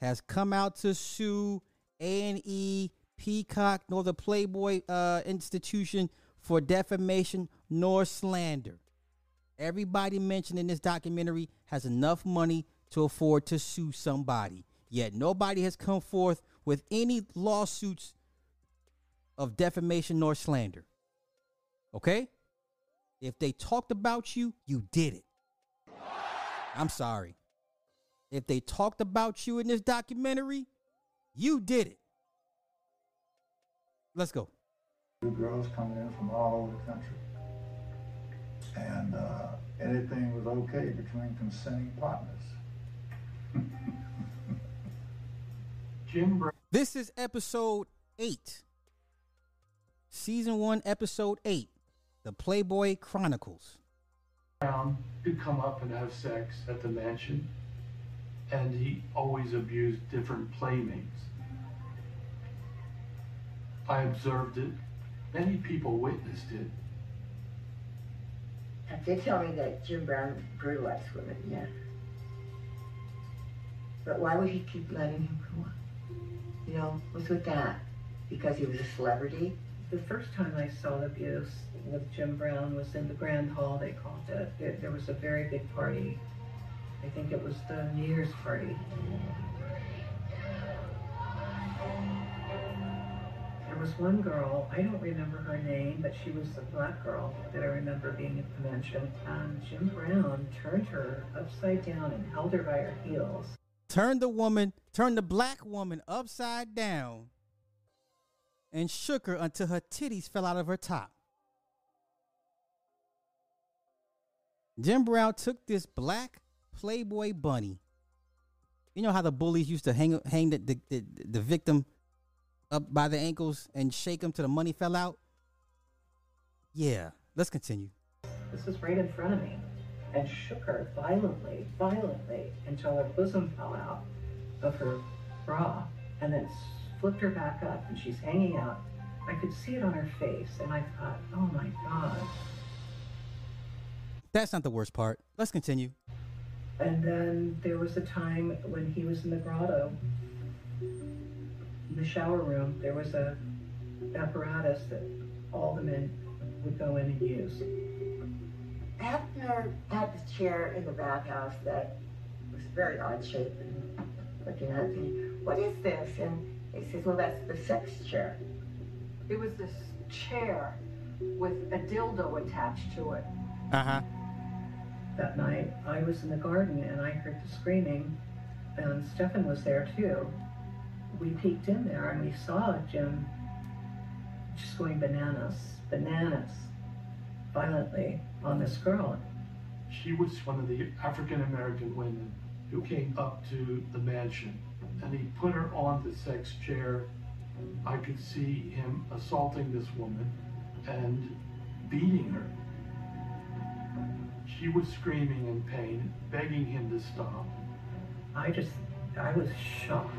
has come out to sue A&E, Peacock, nor the Playboy uh, institution for defamation nor slander. Everybody mentioned in this documentary has enough money to afford to sue somebody. Yet nobody has come forth with any lawsuits of defamation nor slander. Okay? If they talked about you, you did it. I'm sorry. If they talked about you in this documentary, you did it. Let's go. Two girls coming in from all over the country. And uh, anything was okay between consenting partners. Jim Brown. This is episode eight, season one, episode eight, the Playboy Chronicles. Brown did come up and have sex at the mansion, and he always abused different playmates. I observed it. Many people witnessed it. They tell me that Jim Brown brutalized women, yeah. But why would he keep letting him come on? You know, what's with that? Because he was a celebrity? The first time I saw the abuse with Jim Brown was in the Grand Hall, they called it. There, there was a very big party. I think it was the New Year's party. There was one girl, I don't remember her name, but she was a black girl that I remember being at the mansion. And Jim Brown turned her upside down and held her by her heels. Turned the woman, turned the black woman upside down and shook her until her titties fell out of her top. Jim Brown took this black Playboy bunny. You know how the bullies used to hang hang the, the, the, the victim up by the ankles and shake him till the money fell out? Yeah, let's continue. This was right in front of me and shook her violently, violently until her bosom fell out of her bra and then flipped her back up and she's hanging out. I could see it on her face and I thought, oh my God. That's not the worst part. Let's continue. And then there was a time when he was in the grotto, in the shower room, there was a apparatus that all the men would go in and use. Hefner had this chair in the bathhouse that was very odd shaped and looking at me. What is this? And he says, well, that's the sex chair. It was this chair with a dildo attached to it. Uh huh. That night, I was in the garden and I heard the screaming, and Stefan was there too. We peeked in there and we saw Jim just going bananas, bananas, violently on this girl. She was one of the African American women who came up to the mansion and he put her on the sex chair. I could see him assaulting this woman and beating her. She was screaming in pain, begging him to stop. I just, I was shocked.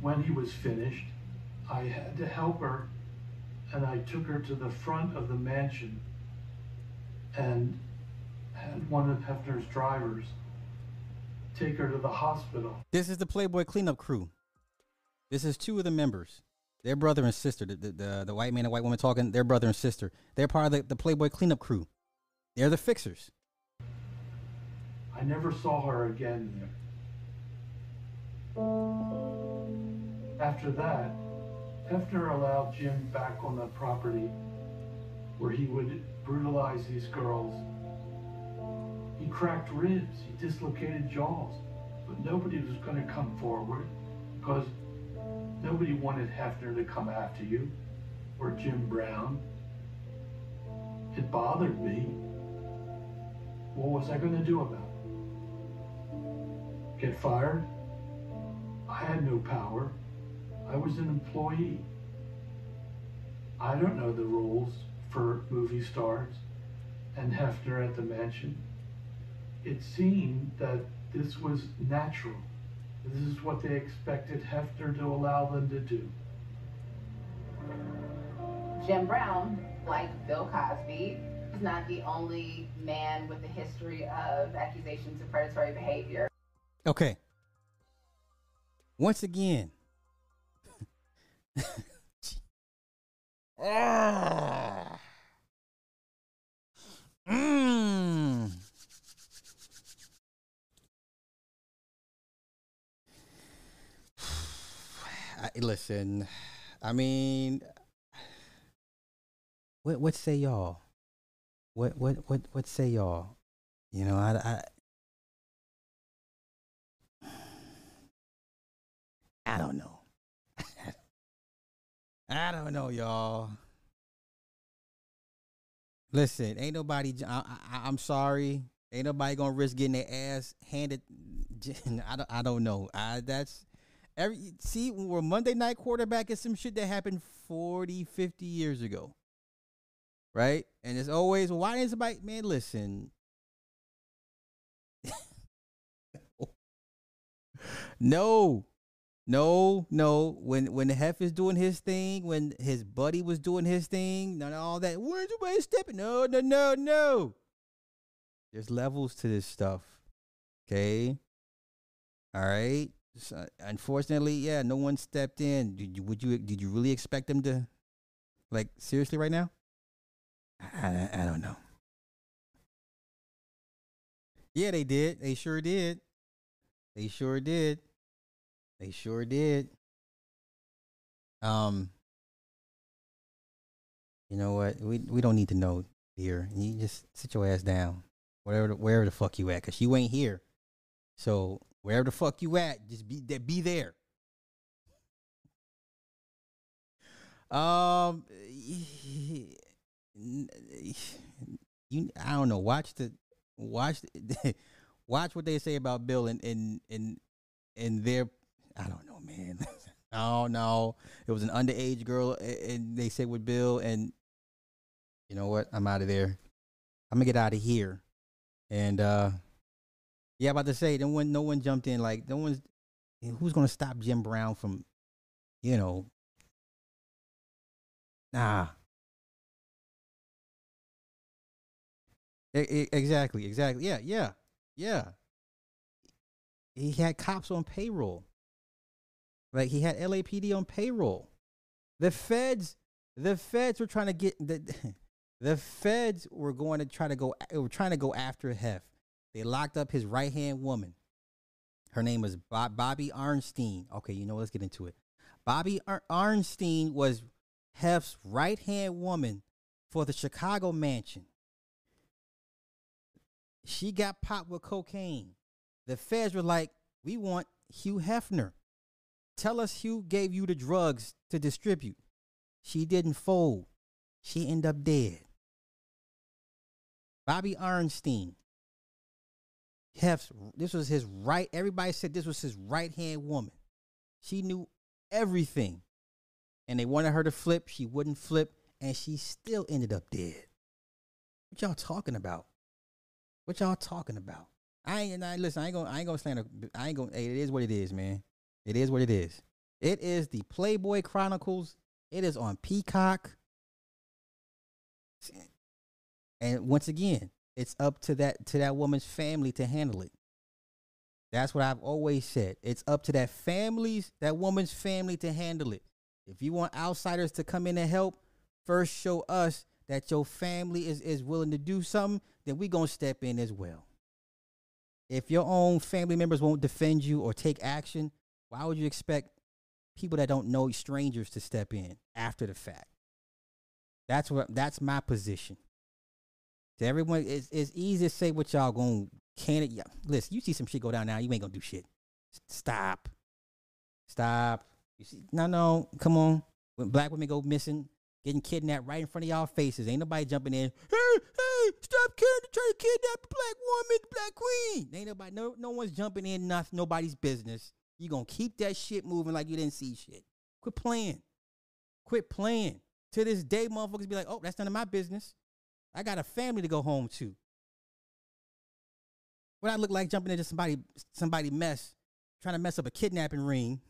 When he was finished, I had to help her and I took her to the front of the mansion and had one of Hefner's drivers take her to the hospital. This is the Playboy cleanup crew. This is two of the members. Their brother and sister. The, the, the, the white man and white woman talking, their brother and sister. They're part of the, the Playboy cleanup crew. They're the fixers. I never saw her again there. After that, Hefner allowed Jim back on the property where he would brutalize these girls. He cracked ribs, he dislocated jaws, but nobody was going to come forward because nobody wanted Hefner to come after you or Jim Brown. It bothered me. What was I going to do about it? Get fired? I had no power. I was an employee. I don't know the rules for movie stars and Hefner at the mansion. It seemed that this was natural. This is what they expected Hefner to allow them to do. Jim Brown, like Bill Cosby, is not the only man with a history of accusations of predatory behavior. Okay. Once again. Ah. [sighs] Mm. I, listen, I mean, what what say y'all? What what what what say y'all? You know, I I, I don't know. I don't know, y'all. Listen, ain't nobody. I, I, I'm sorry. Ain't nobody gonna risk getting their ass handed. [laughs] I don't. I don't know. I that's every see we're Monday night quarterback is some shit that happened 40, 50 years ago. Right? And it's always why didn't somebody man listen. [laughs] no. No, no. When when the Hef is doing his thing, when his buddy was doing his thing, none of all that. Where's the way stepping? No, no, no, no. There's levels to this stuff. Okay. All right. So, unfortunately, yeah, no one stepped in. Did you? Would you? Did you really expect them to? Like seriously, right now? I, I don't know. Yeah, they did. They sure did. They sure did. They sure did. Um, you know what? We we don't need to know, dear. You just sit your ass down, wherever the, wherever the fuck you at, cause you ain't here. So wherever the fuck you at, just be there. Be there. Um, you I don't know. Watch the watch the, [laughs] watch what they say about Bill and and and and their I don't know, man. [laughs] oh no, it was an underage girl, and they said with Bill, and you know what? I'm out of there. I'm gonna get out of here, and uh yeah, about to say, no one, no one jumped in. Like, no one's who's gonna stop Jim Brown from, you know, nah. Exactly, exactly. Yeah, yeah, yeah. He had cops on payroll. Like he had LAPD on payroll. The feds, the feds were trying to get the, [laughs] the feds were going to try to go. Were trying to go after Hef. They locked up his right hand woman. Her name was Bob, Bobbie Arnstein. Okay, you know, let's get into it. Bobbie Ar- Arnstein was Hef's right hand woman for the Chicago mansion. She got popped with cocaine. The feds were like, we want Hugh Hefner. Tell us Hugh gave you the drugs to distribute. She didn't fold. She ended up dead. Bobbie Arnstein. Hef's this was his right. Everybody said this was his right hand woman. She knew everything. And they wanted her to flip. She wouldn't flip. And she still ended up dead. What y'all talking about? What y'all talking about? I ain't I, listen. I ain't gonna. I ain't gonna stand. I ain't gonna. It is what it is, man. It is what it is. It is the Playboy Chronicles. It is on Peacock. And once again, it's up to that to that woman's family to handle it. That's what I've always said. It's up to that family's that woman's family to handle it. If you want outsiders to come in and help, first show us that your family is is willing to do something, then we going to step in as well. If your own family members won't defend you or take action, why would you expect people that don't know strangers to step in after the fact? That's what that's my position. To everyone, it's, it's easy to say what y'all to can it. Yeah, listen, you see some shit go down now, you ain't gonna do shit. Stop, stop. You see, no, no, come on. When black women go missing, getting kidnapped right in front of y'all faces, ain't nobody jumping in. Hey, hey, stop trying to kidnap the black woman, black queen. Ain't nobody, no, no one's jumping in. Nothing, nobody's business. You gonna keep that shit moving like you didn't see shit. Quit playing. Quit playing. To this day, motherfuckers be like, oh, that's none of my business. I got a family to go home to. What I look like jumping into somebody somebody mess, trying to mess up a kidnapping ring.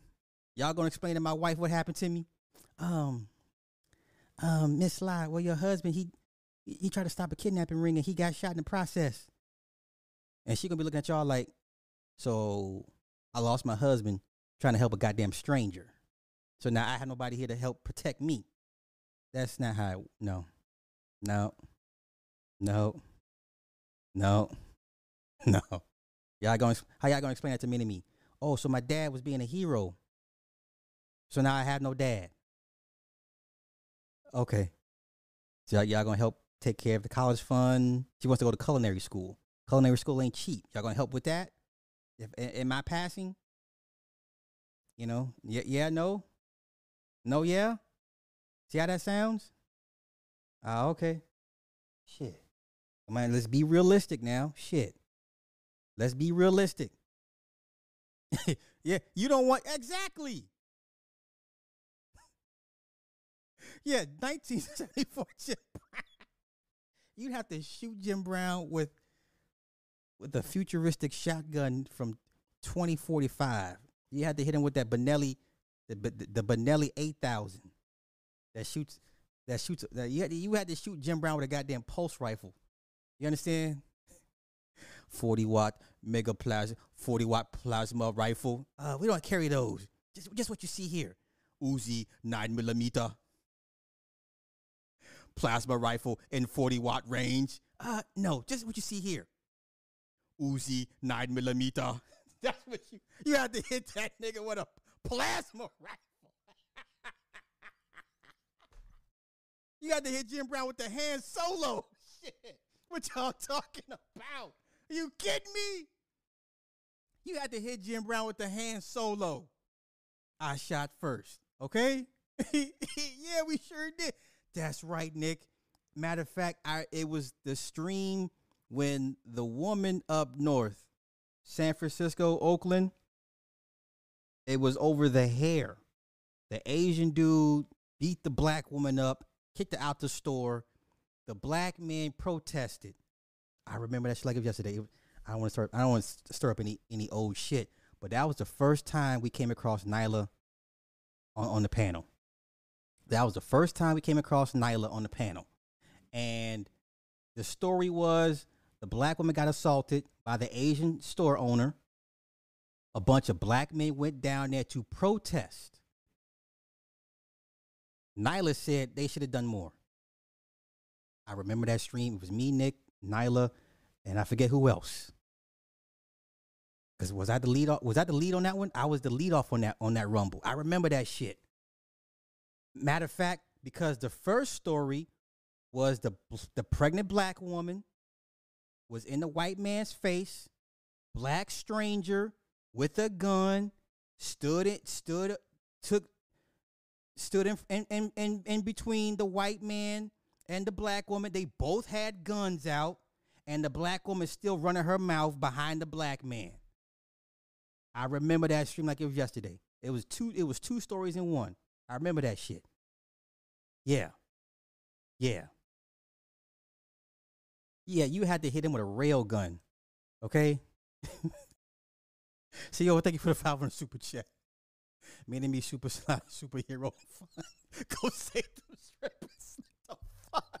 Y'all gonna explain to my wife what happened to me? Um, um, Miss Sly, well, your husband, he he tried to stop a kidnapping ring and he got shot in the process. And she gonna be looking at y'all like, so I lost my husband trying to help a goddamn stranger. So now I have nobody here to help protect me. That's not how. I, no, no, no, no, no. Y'all going? How y'all gonna explain that to me to me? Oh, so my dad was being a hero. So now I have no dad. Okay. So y'all, y'all gonna help take care of the college fund? She wants to go to culinary school. Culinary school ain't cheap. Y'all gonna help with that? If am I passing? You know, yeah, yeah, no, no, yeah. See how that sounds? Ah, okay. Shit. Come on, let's be realistic now. Shit. Let's be realistic. [laughs] yeah, you don't want exactly. [laughs] yeah, 1974 [laughs] Jim Brown. You'd have to shoot Jim Brown with with futuristic shotgun from 2045. You had to hit him with that Benelli, the the, the Benelli 8000 that shoots that shoots that you had, to, you had to shoot Jim Brown with a goddamn pulse rifle. You understand? [laughs] 40 watt mega plasma, 40 watt plasma rifle. Uh, we don't carry those. Just, just what you see here. Uzi 9 millimeter plasma rifle in 40 watt range. Uh, no, just what you see here. Uzi 9 millimeter. [laughs] That's what you, you had to hit that nigga with a plasma rifle. [laughs] you had to hit Jim Brown with the Han Solo. [laughs] Shit. What y'all talking about? Are you kidding me? You had to hit Jim Brown with the Han Solo. I shot first. Okay? yeah, we sure did. That's right, Nick. Matter of fact, I it was the stream when the woman up north, San Francisco, Oakland, it was over the hair. The Asian dude beat the black woman up, kicked her out the store. The black man protested. I remember that shit like it was yesterday. I don't want to start. I don't want to stir up any any old shit. But that was the first time we came across Nyla on, on the panel. That was the first time we came across Nyla on the panel. And the story was the black woman got assaulted by the Asian store owner. A bunch of black men went down there to protest. Nyla said they should have done more. I remember that stream. It was me, Nick, Nyla, and I forget who else. Cause was I the lead? Off, was that the lead on that one? I was the lead off on that on that rumble. I remember that shit. Matter of fact, because the first story was the the pregnant black woman was in the white man's face, black stranger with a gun, stood it stood took stood in in, in in in between the white man and the black woman. They both had guns out, and the black woman still running her mouth behind the black man. I remember that stream like it was yesterday. It was two. It was two stories in one. I remember that shit. Yeah, yeah, yeah. You had to hit him with a rail gun. Okay. [laughs] See, yo, thank you for the five hundred super chat. Meaning me super [laughs] slide superhero fun. [laughs] Go save them strippers. The fuck.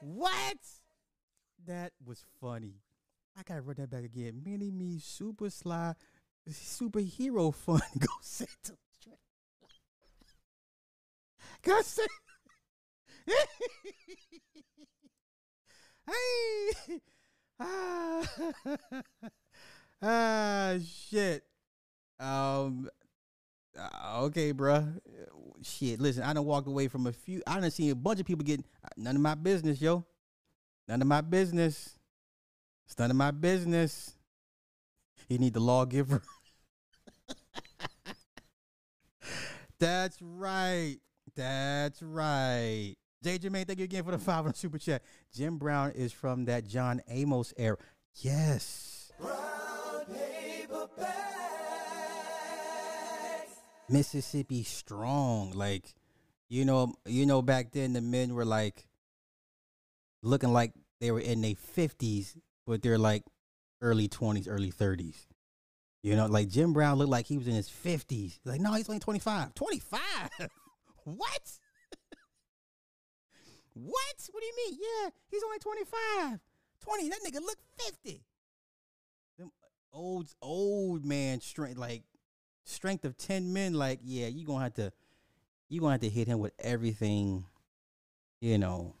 what? That was funny. I gotta run that back again. Mini me super sly superhero fun. Go set them set. [laughs] hey. Ah. [laughs] ah shit. Um. uh, okay, bruh. Shit. Listen, I done walked away from a few. I done seen a bunch of people getting none of my business, yo. None of my business. It's none of my business. You need the lawgiver. [laughs] That's right. That's right. JJ Jermaine, thank you again for the hmm. five on super chat. Jim Brown is from that John Amos era. Yes. Mississippi strong. Like, you know, you know, back then the men were like looking like they were in their fifties, but they're like early twenties, early thirties. You know, like Jim Brown looked like he was in his fifties. Like, no, he's only 25. 25. [laughs] what? [laughs] what? What do you mean? Yeah, he's only twenty five. Twenty. That nigga look fifty. Them uh, old old man strength, like strength of ten men. Like, yeah, you gonna have to, you gonna have to hit him with everything. You know,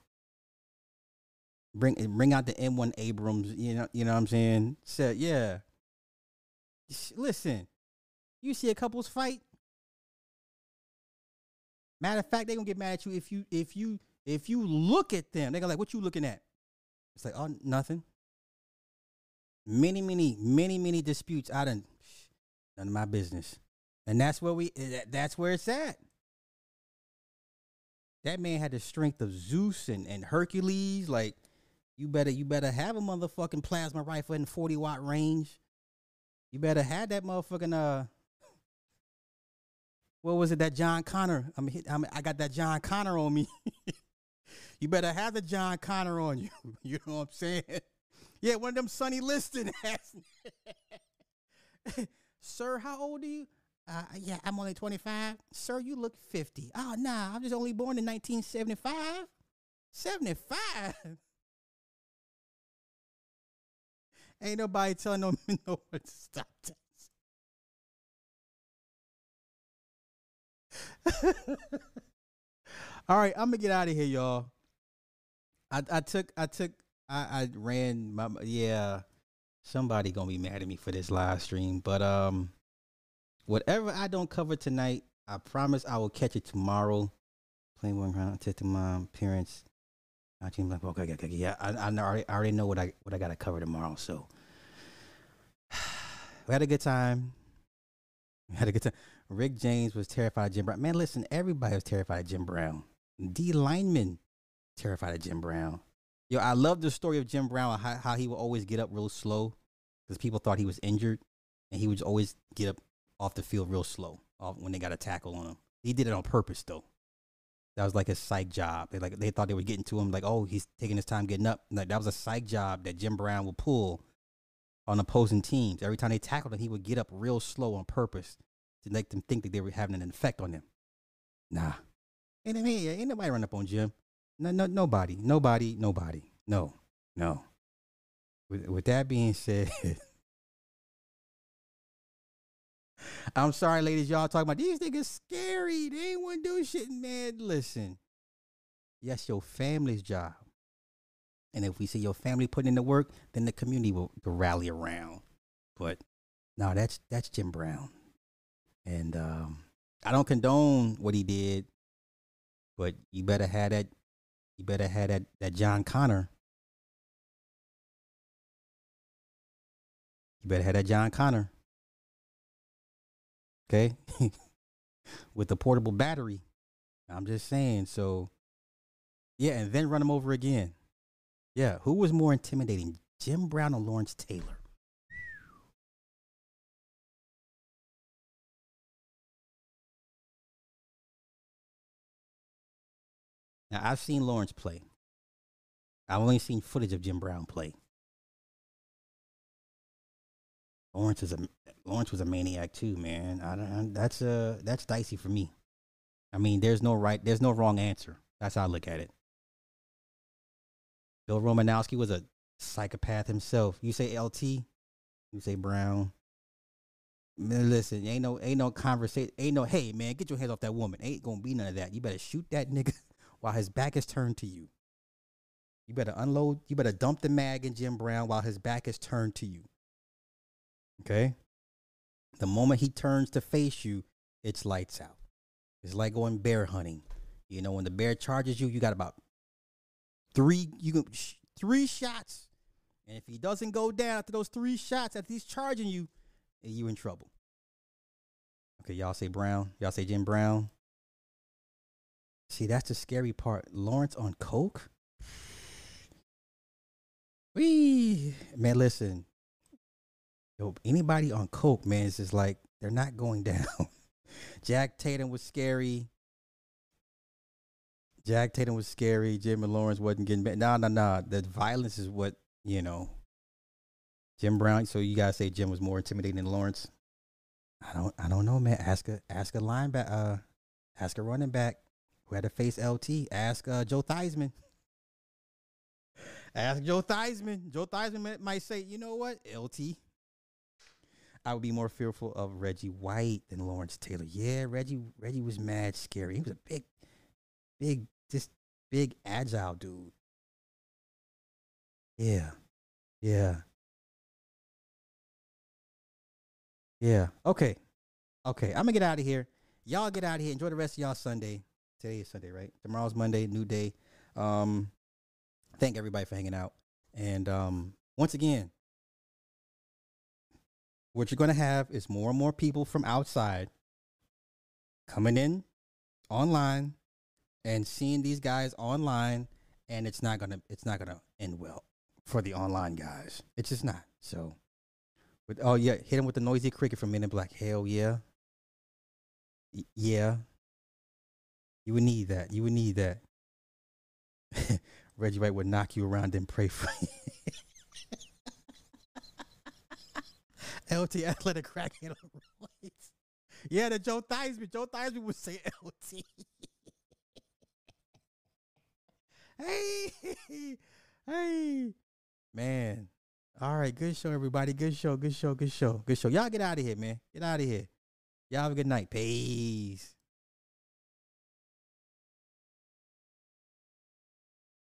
bring bring out the M1 Abrams, you know, you know what I'm saying? So yeah. Listen, you see a couples fight. Matter of fact, they gonna get mad at you if you if you if you look at them. They gonna like, what you looking at? It's like, oh, nothing. Many, many, many, many disputes. I done none of my business, and that's where we. That's where it's at. That man had the strength of Zeus and, and Hercules. Like, you better you better have a motherfucking plasma rifle in 40 watt range. You better have that motherfucking uh what was it that John Connor? I'm, hit, I'm I got that John Connor on me. [laughs] you better have the John Connor on you. [laughs] You know what I'm saying? [laughs] Yeah, one of them Sonny Liston ass. Sir, how old are you? Uh, yeah, I'm only 25. Sir, you look 50. Oh, nah, I was just only born in 1975. 75. Ain't nobody telling no no one to stop this. [laughs] All right, I'm gonna get out of here, y'all. I I took I took I I ran my yeah. Somebody gonna be mad at me for this live stream, but um, whatever I don't cover tonight, I promise I will catch it tomorrow. Playing one round to my parents. I team like okay, okay, okay, yeah. I I, already, I already know what I what I gotta cover tomorrow. So [sighs] we had a good time. We had a good time. Rick James was terrified of Jim Brown. Man, listen, everybody was terrified of Jim Brown. D lineman terrified of Jim Brown. Yo, I love the story of Jim Brown, how, how he would always get up real slow because people thought he was injured, and he would always get up off the field real slow when they got a tackle on him. He did it on purpose, though. That was like a psych job. They like they thought they were getting to him, like, oh, he's taking his time getting up. Like that was a psych job that Jim Brown would pull on opposing teams. Every time they tackled him, he would get up real slow on purpose to make them think that they were having an effect on them. Nah, ain't, ain't, ain't nobody run up on Jim. No, no, nobody, nobody, nobody. No, no. With, with that being said, [laughs] I'm sorry, ladies. Y'all talking about these niggas scary. They ain't want to do shit, man. Listen, yes, your family's job. And if we see your family putting in the work, then the community will, will rally around. But no, that's that's Jim Brown. And um, I don't condone what he did, but you better have that you better have that, that John Connor. You better have that John Connor. Okay? [laughs] With the portable battery. I'm just saying. So, yeah, and then run him over again. Yeah, who was more intimidating, Jim Brown or Lawrence Taylor? Now I've seen Lawrence play. I've only seen footage of Jim Brown play. Lawrence is a Lawrence was a maniac too, man. I don't. That's uh that's dicey for me. I mean, there's no right, there's no wrong answer. That's how I look at it. Bill Romanowski was a psychopath himself. You say LT, you say Brown. Man, listen, ain't no ain't no conversation. Ain't no hey man, get your hands off that woman. Ain't gonna be none of that. You better shoot that nigga [laughs] while his back is turned to you. You better unload, you better dump the mag in Jim Brown while his back is turned to you. Okay? The moment he turns to face you, it's lights out. It's like going bear hunting. You know, when the bear charges you, you got about three, you can three shots. And if he doesn't go down after those three shots, after he's charging you, eh, you in trouble. Okay, y'all say Brown. Y'all say Jim Brown. See, that's the scary part. Lawrence on coke. Wee man, listen. Yo, anybody on coke, man, is just like they're not going [laughs] down. Jack Tatum was scary. Jack Tatum was scary. Jim and Lawrence wasn't getting back. Nah, nah, nah. The violence is what you know. Jim Brown. So you guys say Jim was more intimidating than Lawrence? I don't. I don't know, man. Ask a ask a linebacker. Uh, ask a running back who had to face LT. Ask uh, Joe Theismann. Ask Joe Theismann. Joe Theismann might say, you know what, LT. I would be more fearful of Reggie White than Lawrence Taylor. Yeah, Reggie Reggie was mad scary. He was a big, big, just big agile dude. Yeah. Yeah. Yeah. Okay. Okay. I'm gonna get out of here. Y'all get out of here. Enjoy the rest of y'all Sunday. Today is Sunday, right? Tomorrow's Monday, new day. Um, thank everybody for hanging out. And um, once again, what you're going to have is more and more people from outside coming in online and seeing these guys online and it's not to it's not to end well for the online guys it's just not so with oh yeah hit him with the noisy cricket from men in black hell yeah y- yeah you would need that you would need that [laughs] reggie white would knock you around and pray for you [laughs] LT athletic crackhead on. Yeah, the Joe Theismann. Joe Theismann would say [laughs] LT. Hey, hey, man. All right, good show, everybody. Good show, good show, good show, good show. Y'all get out of here, man. Get out of here. Y'all have a good night. Peace.